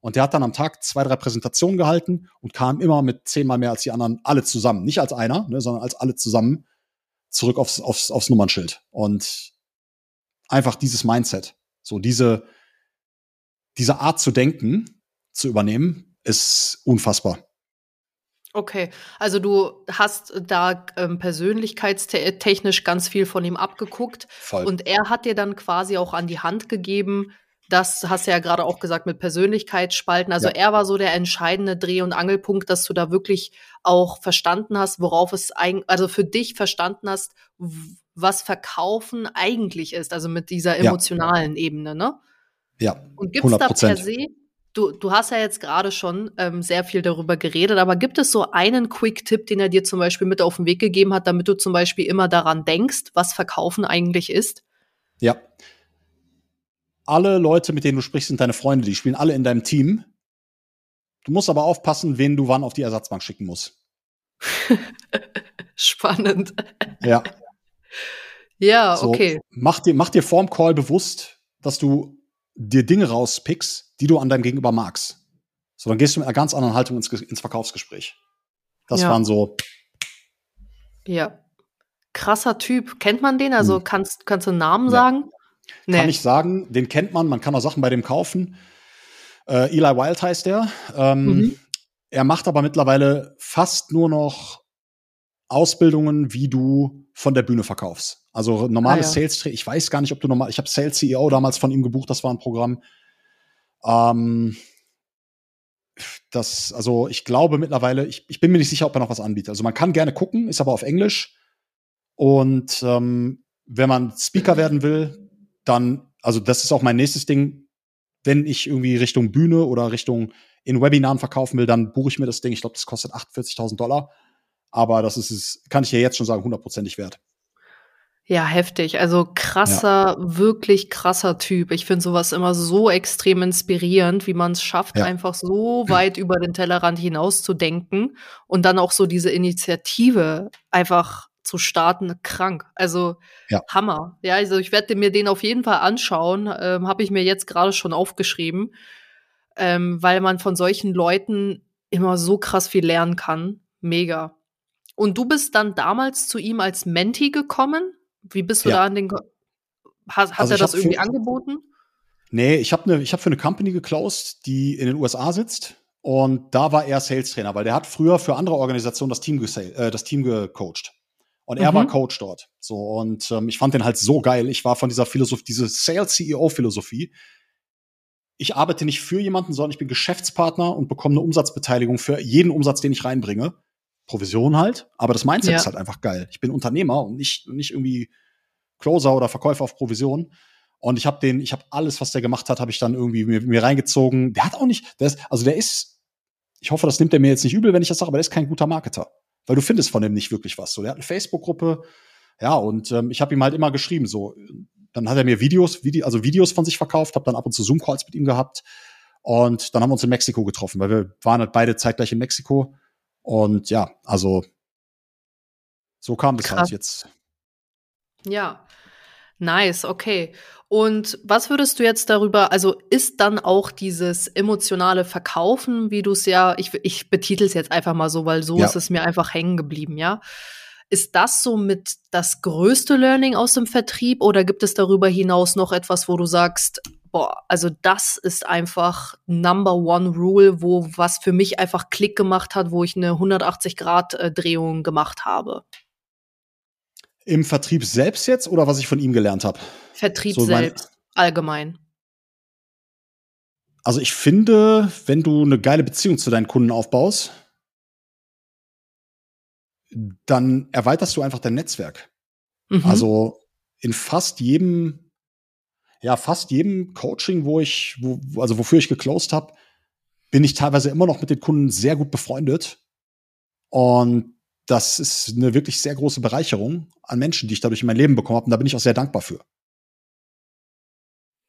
Und der hat dann am Tag zwei, drei Präsentationen gehalten und kam immer mit zehnmal mehr als die anderen alle zusammen. Nicht als einer, ne, sondern als alle zusammen zurück aufs, aufs, aufs Nummernschild. Und einfach dieses Mindset, so diese, diese Art zu denken, zu übernehmen, ist unfassbar. Okay, also du hast da ähm, persönlichkeitstechnisch ganz viel von ihm abgeguckt Voll. und er hat dir dann quasi auch an die Hand gegeben, das hast du ja gerade auch gesagt mit Persönlichkeitsspalten. Also ja. er war so der entscheidende Dreh- und Angelpunkt, dass du da wirklich auch verstanden hast, worauf es eigentlich, also für dich verstanden hast, was Verkaufen eigentlich ist, also mit dieser emotionalen ja. Ebene, ne? Ja. Und gibt es da per se Du, du hast ja jetzt gerade schon ähm, sehr viel darüber geredet, aber gibt es so einen Quick-Tipp, den er dir zum Beispiel mit auf den Weg gegeben hat, damit du zum Beispiel immer daran denkst, was Verkaufen eigentlich ist? Ja. Alle Leute, mit denen du sprichst, sind deine Freunde, die spielen alle in deinem Team. Du musst aber aufpassen, wen du wann auf die Ersatzbank schicken musst. Spannend. Ja. Ja, so, okay. Mach dir, mach dir vorm Call bewusst, dass du dir Dinge rauspickst, die du an deinem Gegenüber magst. So, dann gehst du mit einer ganz anderen Haltung ins, ins Verkaufsgespräch. Das ja. waren so. Ja. Krasser Typ. Kennt man den? Also hm. kannst, kannst du einen Namen ja. sagen? Nee. Kann ich sagen, den kennt man, man kann auch Sachen bei dem kaufen. Äh, Eli Wild heißt der. Ähm, mhm. Er macht aber mittlerweile fast nur noch Ausbildungen, wie du von der Bühne verkaufst. Also normales ah, ja. Sales, ich weiß gar nicht, ob du normal, ich habe Sales CEO damals von ihm gebucht, das war ein Programm. Ähm, das, also ich glaube mittlerweile, ich, ich bin mir nicht sicher, ob er noch was anbietet. Also man kann gerne gucken, ist aber auf Englisch. Und ähm, wenn man Speaker werden will, dann, also das ist auch mein nächstes Ding, wenn ich irgendwie Richtung Bühne oder Richtung in Webinaren verkaufen will, dann buche ich mir das Ding. Ich glaube, das kostet 48.000 Dollar. Aber das ist es, kann ich ja jetzt schon sagen, hundertprozentig wert. Ja, heftig. Also krasser, ja. wirklich krasser Typ. Ich finde sowas immer so extrem inspirierend, wie man es schafft, ja. einfach so weit über den Tellerrand hinaus zu denken und dann auch so diese Initiative einfach zu starten, krank. Also ja. Hammer. Ja, also ich werde mir den auf jeden Fall anschauen. Ähm, Habe ich mir jetzt gerade schon aufgeschrieben, ähm, weil man von solchen Leuten immer so krass viel lernen kann. Mega. Und du bist dann damals zu ihm als Menti gekommen? Wie bist du ja. da an den. Hat, hat also er das irgendwie für, angeboten? Nee, ich habe ne, hab für eine Company geclosed, die in den USA sitzt. Und da war er Sales-Trainer, weil der hat früher für andere Organisationen das Team, äh, das Team gecoacht. Und er mhm. war Coach dort. So, und ähm, ich fand den halt so geil. Ich war von dieser Philosophie, diese Sales-CEO-Philosophie. Ich arbeite nicht für jemanden, sondern ich bin Geschäftspartner und bekomme eine Umsatzbeteiligung für jeden Umsatz, den ich reinbringe. Provision halt, aber das Mindset ja. ist halt einfach geil. Ich bin Unternehmer und nicht, nicht irgendwie Closer oder Verkäufer auf Provision. Und ich habe den, ich habe alles, was der gemacht hat, habe ich dann irgendwie mir, mir reingezogen. Der hat auch nicht, der ist, also der ist, ich hoffe, das nimmt er mir jetzt nicht übel, wenn ich das sage, aber der ist kein guter Marketer. Weil du findest von dem nicht wirklich was. So, der hat eine Facebook-Gruppe, ja, und ähm, ich habe ihm halt immer geschrieben, so, dann hat er mir Videos, Vide also Videos von sich verkauft, habe dann ab und zu Zoom-Calls mit ihm gehabt. Und dann haben wir uns in Mexiko getroffen, weil wir waren halt beide zeitgleich in Mexiko. Und ja, also so kam das Krass. halt jetzt. Ja, nice, okay. Und was würdest du jetzt darüber, also ist dann auch dieses emotionale Verkaufen, wie du es ja, ich, ich betitel es jetzt einfach mal so, weil so Ja. ist es mir einfach hängen geblieben, ja? Ist das somit das größte Learning aus dem Vertrieb oder gibt es darüber hinaus noch etwas, wo du sagst, boah, also das ist einfach Number One Rule, wo was für mich einfach Klick gemacht hat, wo ich eine 180-Grad-Drehung gemacht habe? Im Vertrieb selbst jetzt oder was ich von ihm gelernt habe? Vertrieb So selbst, allgemein. Also ich finde, wenn du eine geile Beziehung zu deinen Kunden aufbaust, dann erweiterst du einfach dein Netzwerk. Mhm. Also in fast jedem, ja, fast jedem Coaching, wo ich, wo, also wofür ich geclosed habe, bin ich teilweise immer noch mit den Kunden sehr gut befreundet. Und das ist eine wirklich sehr große Bereicherung an Menschen, die ich dadurch in mein Leben bekommen habe. Und da bin ich auch sehr dankbar für.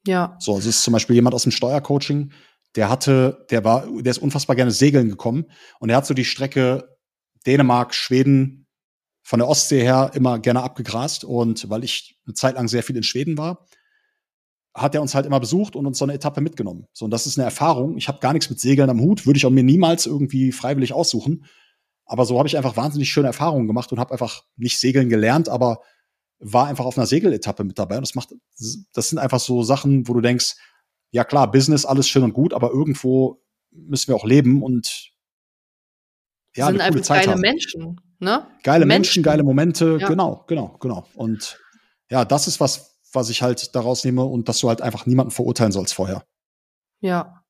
ja. So, also es ist zum Beispiel jemand aus dem Steuercoaching, der hatte, der war, der ist unfassbar gerne segeln gekommen und er hat so die Strecke Dänemark, Schweden von der Ostsee her immer gerne abgegrast und weil ich eine Zeit lang sehr viel in Schweden war, hat er uns halt immer besucht und uns so eine Etappe mitgenommen. So, und das ist eine Erfahrung. Ich habe gar nichts mit Segeln am Hut, würde ich auch mir niemals irgendwie freiwillig aussuchen. Aber so habe ich einfach wahnsinnig schöne Erfahrungen gemacht und habe einfach nicht segeln gelernt, aber war einfach auf einer Segeletappe mit dabei. Und das macht, das sind einfach so Sachen, wo du denkst, ja klar, Business, alles schön und gut, aber irgendwo müssen wir auch leben und ja, sind eine coole Zeit geile haben. Menschen, ne? Geile Menschen, Menschen. geile Momente, Ja. genau, genau, genau. Und ja, das ist was, was ich halt daraus nehme und dass du halt einfach niemanden verurteilen sollst vorher. Ja.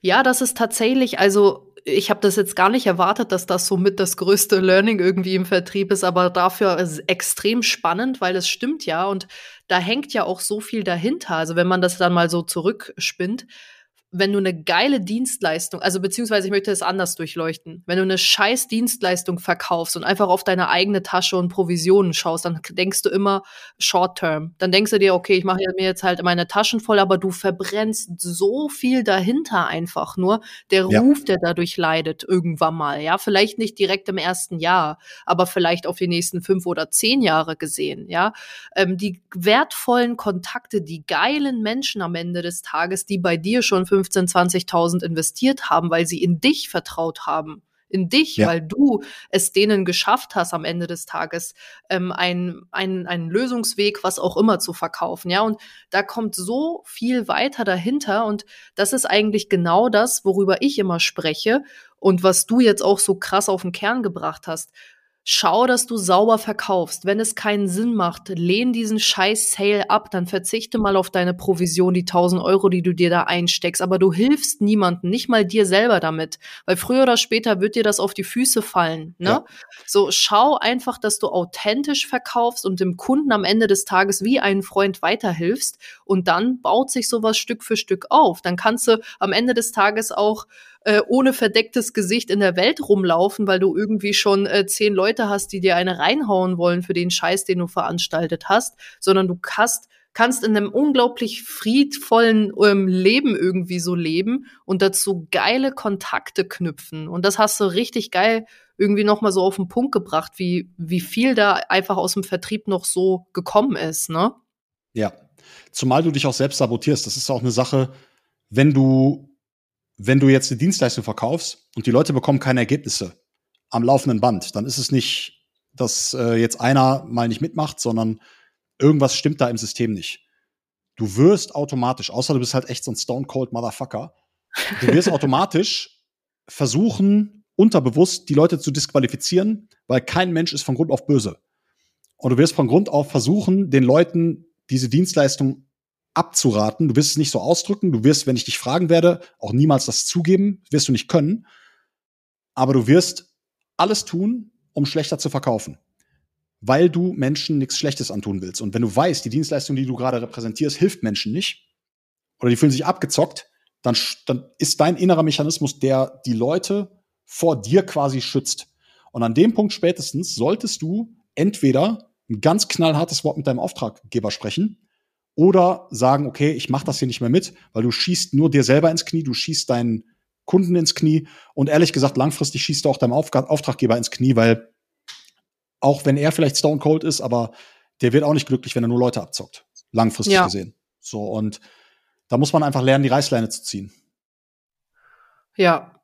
Ja, das ist tatsächlich, also ich habe das jetzt gar nicht erwartet, dass das so mit das größte Learning irgendwie im Vertrieb ist, aber dafür ist es extrem spannend, weil es stimmt ja und da hängt ja auch so viel dahinter. Also wenn man das dann mal so zurückspinnt, wenn du eine geile Dienstleistung, also beziehungsweise ich möchte es anders durchleuchten, wenn du eine scheiß Dienstleistung verkaufst und einfach auf deine eigene Tasche und Provisionen schaust, dann denkst du immer short term. Dann denkst du dir, okay, ich mache mir jetzt halt meine Taschen voll, aber du verbrennst so viel dahinter einfach nur. Der Ja. Ruf, der dadurch leidet, irgendwann mal, ja, vielleicht nicht direkt im ersten Jahr, aber vielleicht auf die nächsten fünf oder zehn Jahre gesehen, ja. Ähm, die wertvollen Kontakte, die geilen Menschen am Ende des Tages, die bei dir schon 15.000, 20.000 investiert haben, weil sie in dich vertraut haben. In dich, Ja. weil du es denen geschafft hast, am Ende des Tages ähm, ein, ein, einen Lösungsweg, was auch immer zu verkaufen. Ja, und da kommt so viel weiter dahinter. Und das ist eigentlich genau das, worüber ich immer spreche und was du jetzt auch so krass auf den Kern gebracht hast. Schau, dass du sauber verkaufst. Wenn es keinen Sinn macht, lehn diesen scheiß Sale ab, dann verzichte mal auf deine Provision, die 1000 Euro, die du dir da einsteckst. Aber du hilfst niemandem, nicht mal dir selber damit. Weil früher oder später wird dir das auf die Füße fallen. Ne? Ja. So, schau einfach, dass du authentisch verkaufst und dem Kunden am Ende des Tages wie einen Freund weiterhilfst. Und dann baut sich sowas Stück für Stück auf. Dann kannst du am Ende des Tages auch äh, ohne verdecktes Gesicht in der Welt rumlaufen, weil du irgendwie schon äh, zehn Leute hast, die dir eine reinhauen wollen für den Scheiß, den du veranstaltet hast, sondern du hast kannst in einem unglaublich friedvollen ähm, Leben irgendwie so leben und dazu geile Kontakte knüpfen. Und das hast du richtig geil irgendwie noch mal so auf den Punkt gebracht, wie wie viel da einfach aus dem Vertrieb noch so gekommen ist, ne? Ja. Zumal du dich auch selbst sabotierst. Das ist auch eine Sache, wenn du, wenn du jetzt eine Dienstleistung verkaufst und die Leute bekommen keine Ergebnisse am laufenden Band, dann ist es nicht, dass äh, jetzt einer mal nicht mitmacht, sondern irgendwas stimmt da im System nicht. Du wirst automatisch, außer du bist halt echt so ein Stone Cold Motherfucker, du wirst automatisch versuchen, unterbewusst die Leute zu disqualifizieren, weil kein Mensch ist von Grund auf böse. Und du wirst von Grund auf versuchen, den Leuten diese Dienstleistung abzuraten. Du wirst es nicht so ausdrücken. Du wirst, wenn ich dich fragen werde, auch niemals das zugeben. Wirst du nicht können. Aber du wirst alles tun, um schlechter zu verkaufen. Weil du Menschen nichts Schlechtes antun willst. Und wenn du weißt, die Dienstleistung, die du gerade repräsentierst, hilft Menschen nicht, oder die fühlen sich abgezockt, dann, dann ist dein innerer Mechanismus, der die Leute vor dir quasi schützt. Und an dem Punkt spätestens solltest du entweder ein ganz knallhartes Wort mit deinem Auftraggeber sprechen oder sagen, okay, ich mache das hier nicht mehr mit, weil du schießt nur dir selber ins Knie, du schießt deinen Kunden ins Knie und ehrlich gesagt, langfristig schießt du auch deinem Auf Auftraggeber ins Knie, weil auch wenn er vielleicht Stone Cold ist, aber der wird auch nicht glücklich, wenn er nur Leute abzockt. Langfristig ja. gesehen. So, und da muss man einfach lernen, die Reißleine zu ziehen. Ja,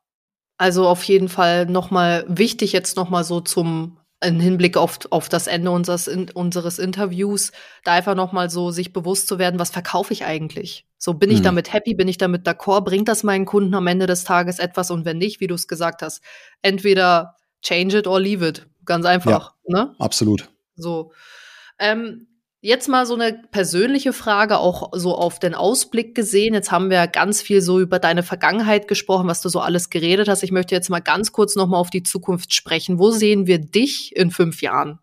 also auf jeden Fall nochmal wichtig jetzt nochmal so zum im Hinblick auf, auf das Ende unseres, in, unseres Interviews, da einfach nochmal so sich bewusst zu werden, was verkaufe ich eigentlich? So, bin ich hm. damit happy, bin ich damit d'accord, bringt das meinen Kunden am Ende des Tages etwas und wenn nicht, wie du es gesagt hast, entweder change it or leave it. Ganz einfach. Ja, ne? Absolut. So. Ähm, Jetzt mal so eine persönliche Frage, auch so auf den Ausblick gesehen. Jetzt haben wir ganz viel so über deine Vergangenheit gesprochen, was du so alles geredet hast. Ich möchte jetzt mal ganz kurz noch mal auf die Zukunft sprechen. Wo sehen wir dich in fünf Jahren?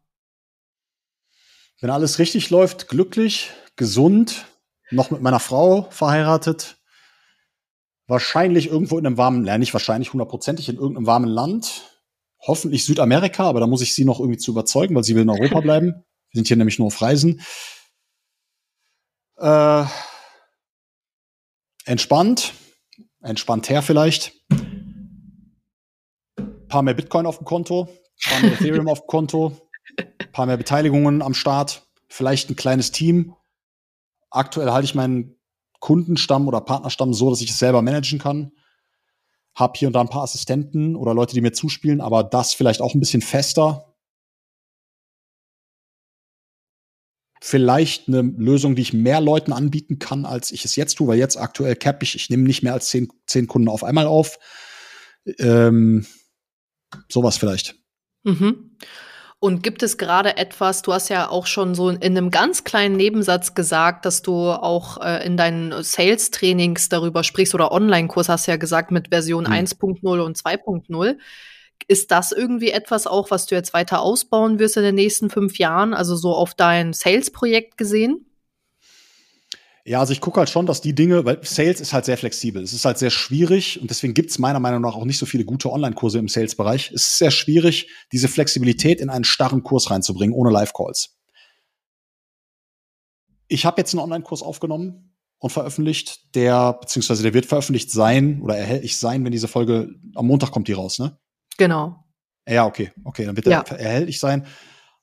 Wenn alles richtig läuft, glücklich, gesund, noch mit meiner Frau verheiratet, wahrscheinlich irgendwo in einem warmen, ja nicht wahrscheinlich hundertprozentig in irgendeinem warmen Land, hoffentlich Südamerika, aber da muss ich sie noch irgendwie zu überzeugen, weil sie will in Europa bleiben. Sind hier nämlich nur auf Reisen. Äh, entspannt, entspannt her vielleicht. Paar mehr Bitcoin auf dem Konto, paar mehr Ethereum auf dem Konto, paar mehr Beteiligungen am Start, vielleicht ein kleines Team. Aktuell halte ich meinen Kundenstamm oder Partnerstamm so, dass ich es selber managen kann. Hab hier und da ein paar Assistenten oder Leute, die mir zuspielen, aber das vielleicht auch ein bisschen fester, vielleicht eine Lösung, die ich mehr Leuten anbieten kann, als ich es jetzt tue, weil jetzt aktuell cap ich, ich nehme nicht mehr als zehn, zehn Kunden auf einmal auf. Ähm, sowas vielleicht. Mhm. Und gibt es gerade etwas, du hast ja auch schon so in einem ganz kleinen Nebensatz gesagt, dass du auch äh, in deinen Sales-Trainings darüber sprichst oder Online-Kurs hast ja gesagt mit Version mhm. 1.0 und 2.0. Ist das irgendwie etwas auch, was du jetzt weiter ausbauen wirst in den nächsten fünf Jahren, also so auf dein Sales-Projekt gesehen? Ja, also ich gucke halt schon, dass die Dinge, weil Sales ist halt sehr flexibel. Es ist halt sehr schwierig und deswegen gibt es meiner Meinung nach auch nicht so viele gute Online-Kurse im Sales-Bereich. Es ist sehr schwierig, diese Flexibilität in einen starren Kurs reinzubringen, ohne Live-Calls. Ich habe jetzt einen Online-Kurs aufgenommen und veröffentlicht, der, beziehungsweise der wird veröffentlicht sein oder erhältlich sein, wenn diese Folge, am Montag kommt die raus, ne? Genau. Ja, okay, okay, dann wird ja. er erhältlich sein.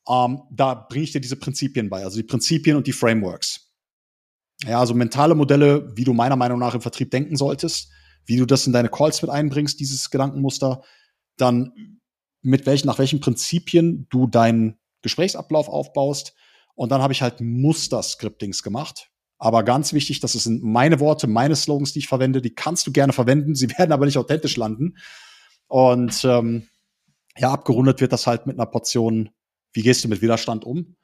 Ähm, da bringe ich dir diese Prinzipien bei, also die Prinzipien und die Frameworks. Ja, also mentale Modelle, wie du meiner Meinung nach im Vertrieb denken solltest, wie du das in deine Calls mit einbringst, dieses Gedankenmuster, dann mit welchen, nach welchen Prinzipien du deinen Gesprächsablauf aufbaust. Und dann habe ich halt Muster-Scriptings gemacht. Aber ganz wichtig, das sind meine Worte, meine Slogans, die ich verwende, die kannst du gerne verwenden, sie werden aber nicht authentisch landen. Und ähm, ja, abgerundet wird das halt mit einer Portion, wie gehst du mit Widerstand um?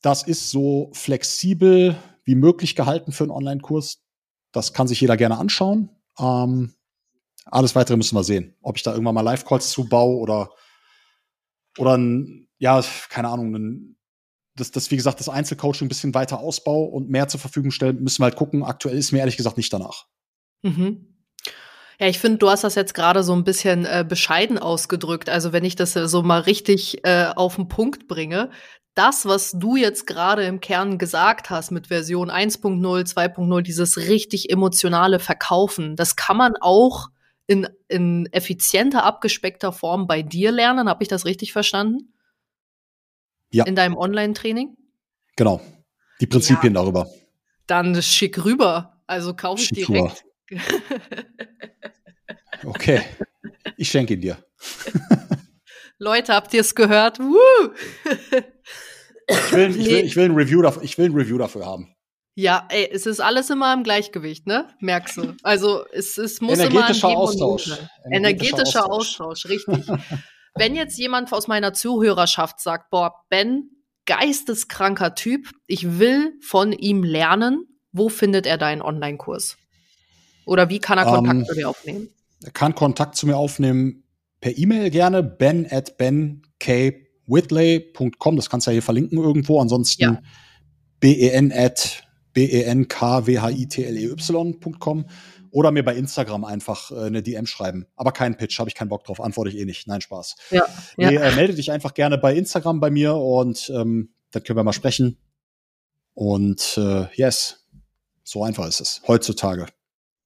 Das ist so flexibel wie möglich gehalten für einen Online-Kurs. Das kann sich jeder gerne anschauen. Ähm, alles weitere müssen wir sehen. Ob ich da irgendwann mal Live-Calls zubaue oder, oder ein, ja, keine Ahnung, ein, das, das, wie gesagt, das Einzelcoaching ein bisschen weiter ausbaue und mehr zur Verfügung stellen, müssen wir halt gucken. Aktuell ist mir ehrlich gesagt nicht danach. Mhm. Ja, ich finde, du hast das jetzt gerade so ein bisschen äh, bescheiden ausgedrückt. Also wenn ich das äh, so mal richtig äh, auf den Punkt bringe, das, was du jetzt gerade im Kern gesagt hast mit Version 1.0, 2.0, dieses richtig emotionale Verkaufen, das kann man auch in, in effizienter, abgespeckter Form bei dir lernen. Habe ich das richtig verstanden? Ja. In deinem Online-Training? Genau. Die Prinzipien ja. darüber. Dann schick rüber. Also kaufe ich direkt. Okay, ich schenke ihn dir. Leute, habt ihr es gehört? Woo! ich, will, ich, will, ich, will ein Review dafür, ich will ein Review dafür haben. Ja, ey, es ist alles immer im Gleichgewicht, ne? Merkst du. Also es, es muss Energetischer immer ein Austausch. Energetischer, Energetischer Austausch. Austausch, richtig. Wenn jetzt jemand aus meiner Zuhörerschaft sagt, boah, Ben, geisteskranker Typ, ich will von ihm lernen, wo findet er deinen Online-Kurs? Oder wie kann er Kontakt ähm, zu dir aufnehmen? Er kann Kontakt zu mir aufnehmen per E-Mail gerne, ben at benkwhidley.com. Das kannst du ja hier verlinken irgendwo. Ansonsten ja. ben at benkwhitley.com oder mir bei Instagram einfach äh, eine DM schreiben. Aber keinen Pitch, habe ich keinen Bock drauf, antworte ich eh nicht. Nein, Spaß. Ja, nee, ja. Äh, melde dich einfach gerne bei Instagram bei mir und ähm, dann können wir mal sprechen. Und äh, yes, so einfach ist es heutzutage.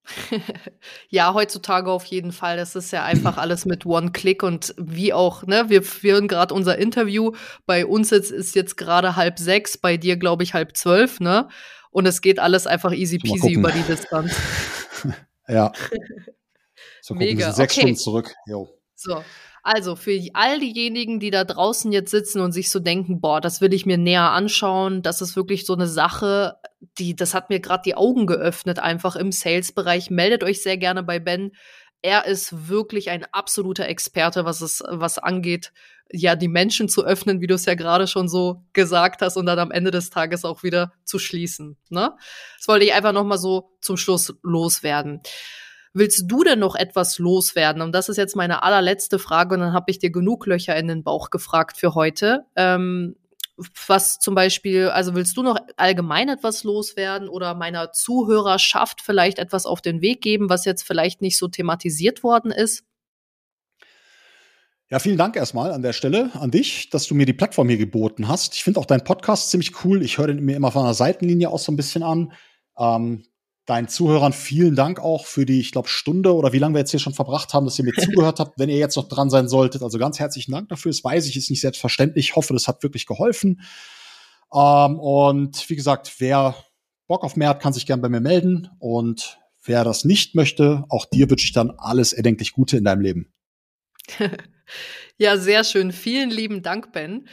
ja, heutzutage auf jeden Fall. Das ist ja einfach alles mit One-Click und wie auch, ne, wir führen gerade unser Interview. Bei uns ist, ist jetzt gerade halb sechs, bei dir, glaube ich, halb zwölf, ne? Und es geht alles einfach easy peasy über die Distanz. ja. So gucken, Mega. sechs okay. Stunden zurück. Jo. So. Also für all diejenigen, die da draußen jetzt sitzen und sich so denken, boah, das will ich mir näher anschauen, das ist wirklich so eine Sache, die, das hat mir gerade die Augen geöffnet, einfach im Sales-Bereich. Meldet euch sehr gerne bei Ben. Er ist wirklich ein absoluter Experte, was es, was angeht, ja, die Menschen zu öffnen, wie du es ja gerade schon so gesagt hast, und dann am Ende des Tages auch wieder zu schließen. Ne? Das wollte ich einfach noch mal so zum Schluss loswerden. Willst du denn noch etwas loswerden? Und das ist jetzt meine allerletzte Frage und dann habe ich dir genug Löcher in den Bauch gefragt für heute. Ähm, was zum Beispiel, also willst du noch allgemein etwas loswerden oder meiner Zuhörerschaft vielleicht etwas auf den Weg geben, was jetzt vielleicht nicht so thematisiert worden ist? Ja, vielen Dank erstmal an der Stelle an dich, dass du mir die Plattform hier geboten hast. Ich finde auch deinen Podcast ziemlich cool. Ich höre den mir immer von der Seitenlinie aus so ein bisschen an. Ähm, deinen Zuhörern vielen Dank auch für die, ich glaube, Stunde oder wie lange wir jetzt hier schon verbracht haben, dass ihr mir zugehört habt, wenn ihr jetzt noch dran sein solltet. Also ganz herzlichen Dank dafür. Das weiß ich, ist nicht selbstverständlich. Ich hoffe, das hat wirklich geholfen. Ähm, und wie gesagt, wer Bock auf mehr hat, kann sich gern bei mir melden. Und wer das nicht möchte, auch dir wünsche ich dann alles erdenklich Gute in deinem Leben. ja, sehr schön. Vielen lieben Dank, Ben.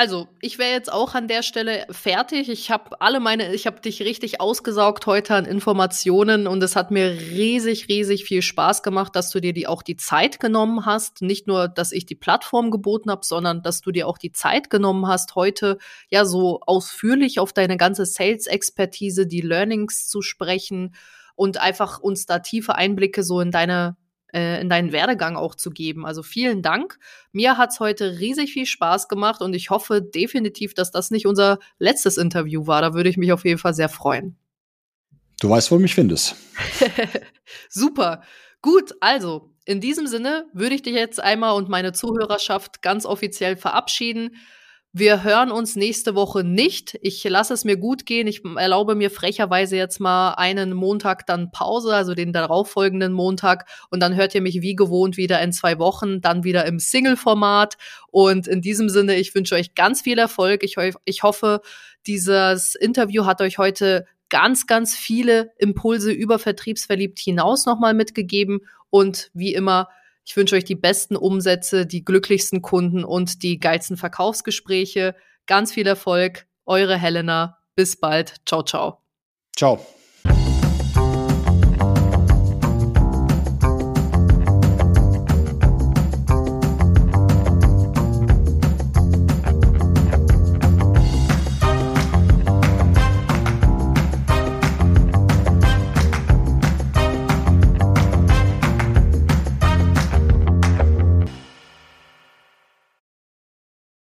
Also, ich wäre jetzt auch an der Stelle fertig. Ich habe alle meine, ich habe dich richtig ausgesaugt heute an Informationen und es hat mir riesig, riesig viel Spaß gemacht, dass du dir die auch die Zeit genommen hast. Nicht nur, dass ich die Plattform geboten habe, sondern dass du dir auch die Zeit genommen hast, heute ja so ausführlich auf deine ganze Sales-Expertise, die Learnings zu sprechen und einfach uns da tiefe Einblicke so in deine in deinen Werdegang auch zu geben. Also vielen Dank. Mir hat's heute riesig viel Spaß gemacht und ich hoffe definitiv, dass das nicht unser letztes Interview war. Da würde ich mich auf jeden Fall sehr freuen. Du weißt, wo du mich findest. Super. Gut, also in diesem Sinne würde ich dich jetzt einmal und meine Zuhörerschaft ganz offiziell verabschieden. Wir hören uns nächste Woche nicht. Ich lasse es mir gut gehen. Ich erlaube mir frecherweise jetzt mal einen Montag dann Pause, also den darauffolgenden Montag. Und dann hört ihr mich wie gewohnt wieder in zwei Wochen, dann wieder im Single-Format. Und in diesem Sinne, ich wünsche euch ganz viel Erfolg. Ich, ich hoffe, dieses Interview hat euch heute ganz, ganz viele Impulse über Vertriebsverliebt hinaus nochmal mitgegeben. Und wie immer, ich wünsche euch die besten Umsätze, die glücklichsten Kunden und die geilsten Verkaufsgespräche. Ganz viel Erfolg. Eure Helena. Bis bald. Ciao, ciao. Ciao.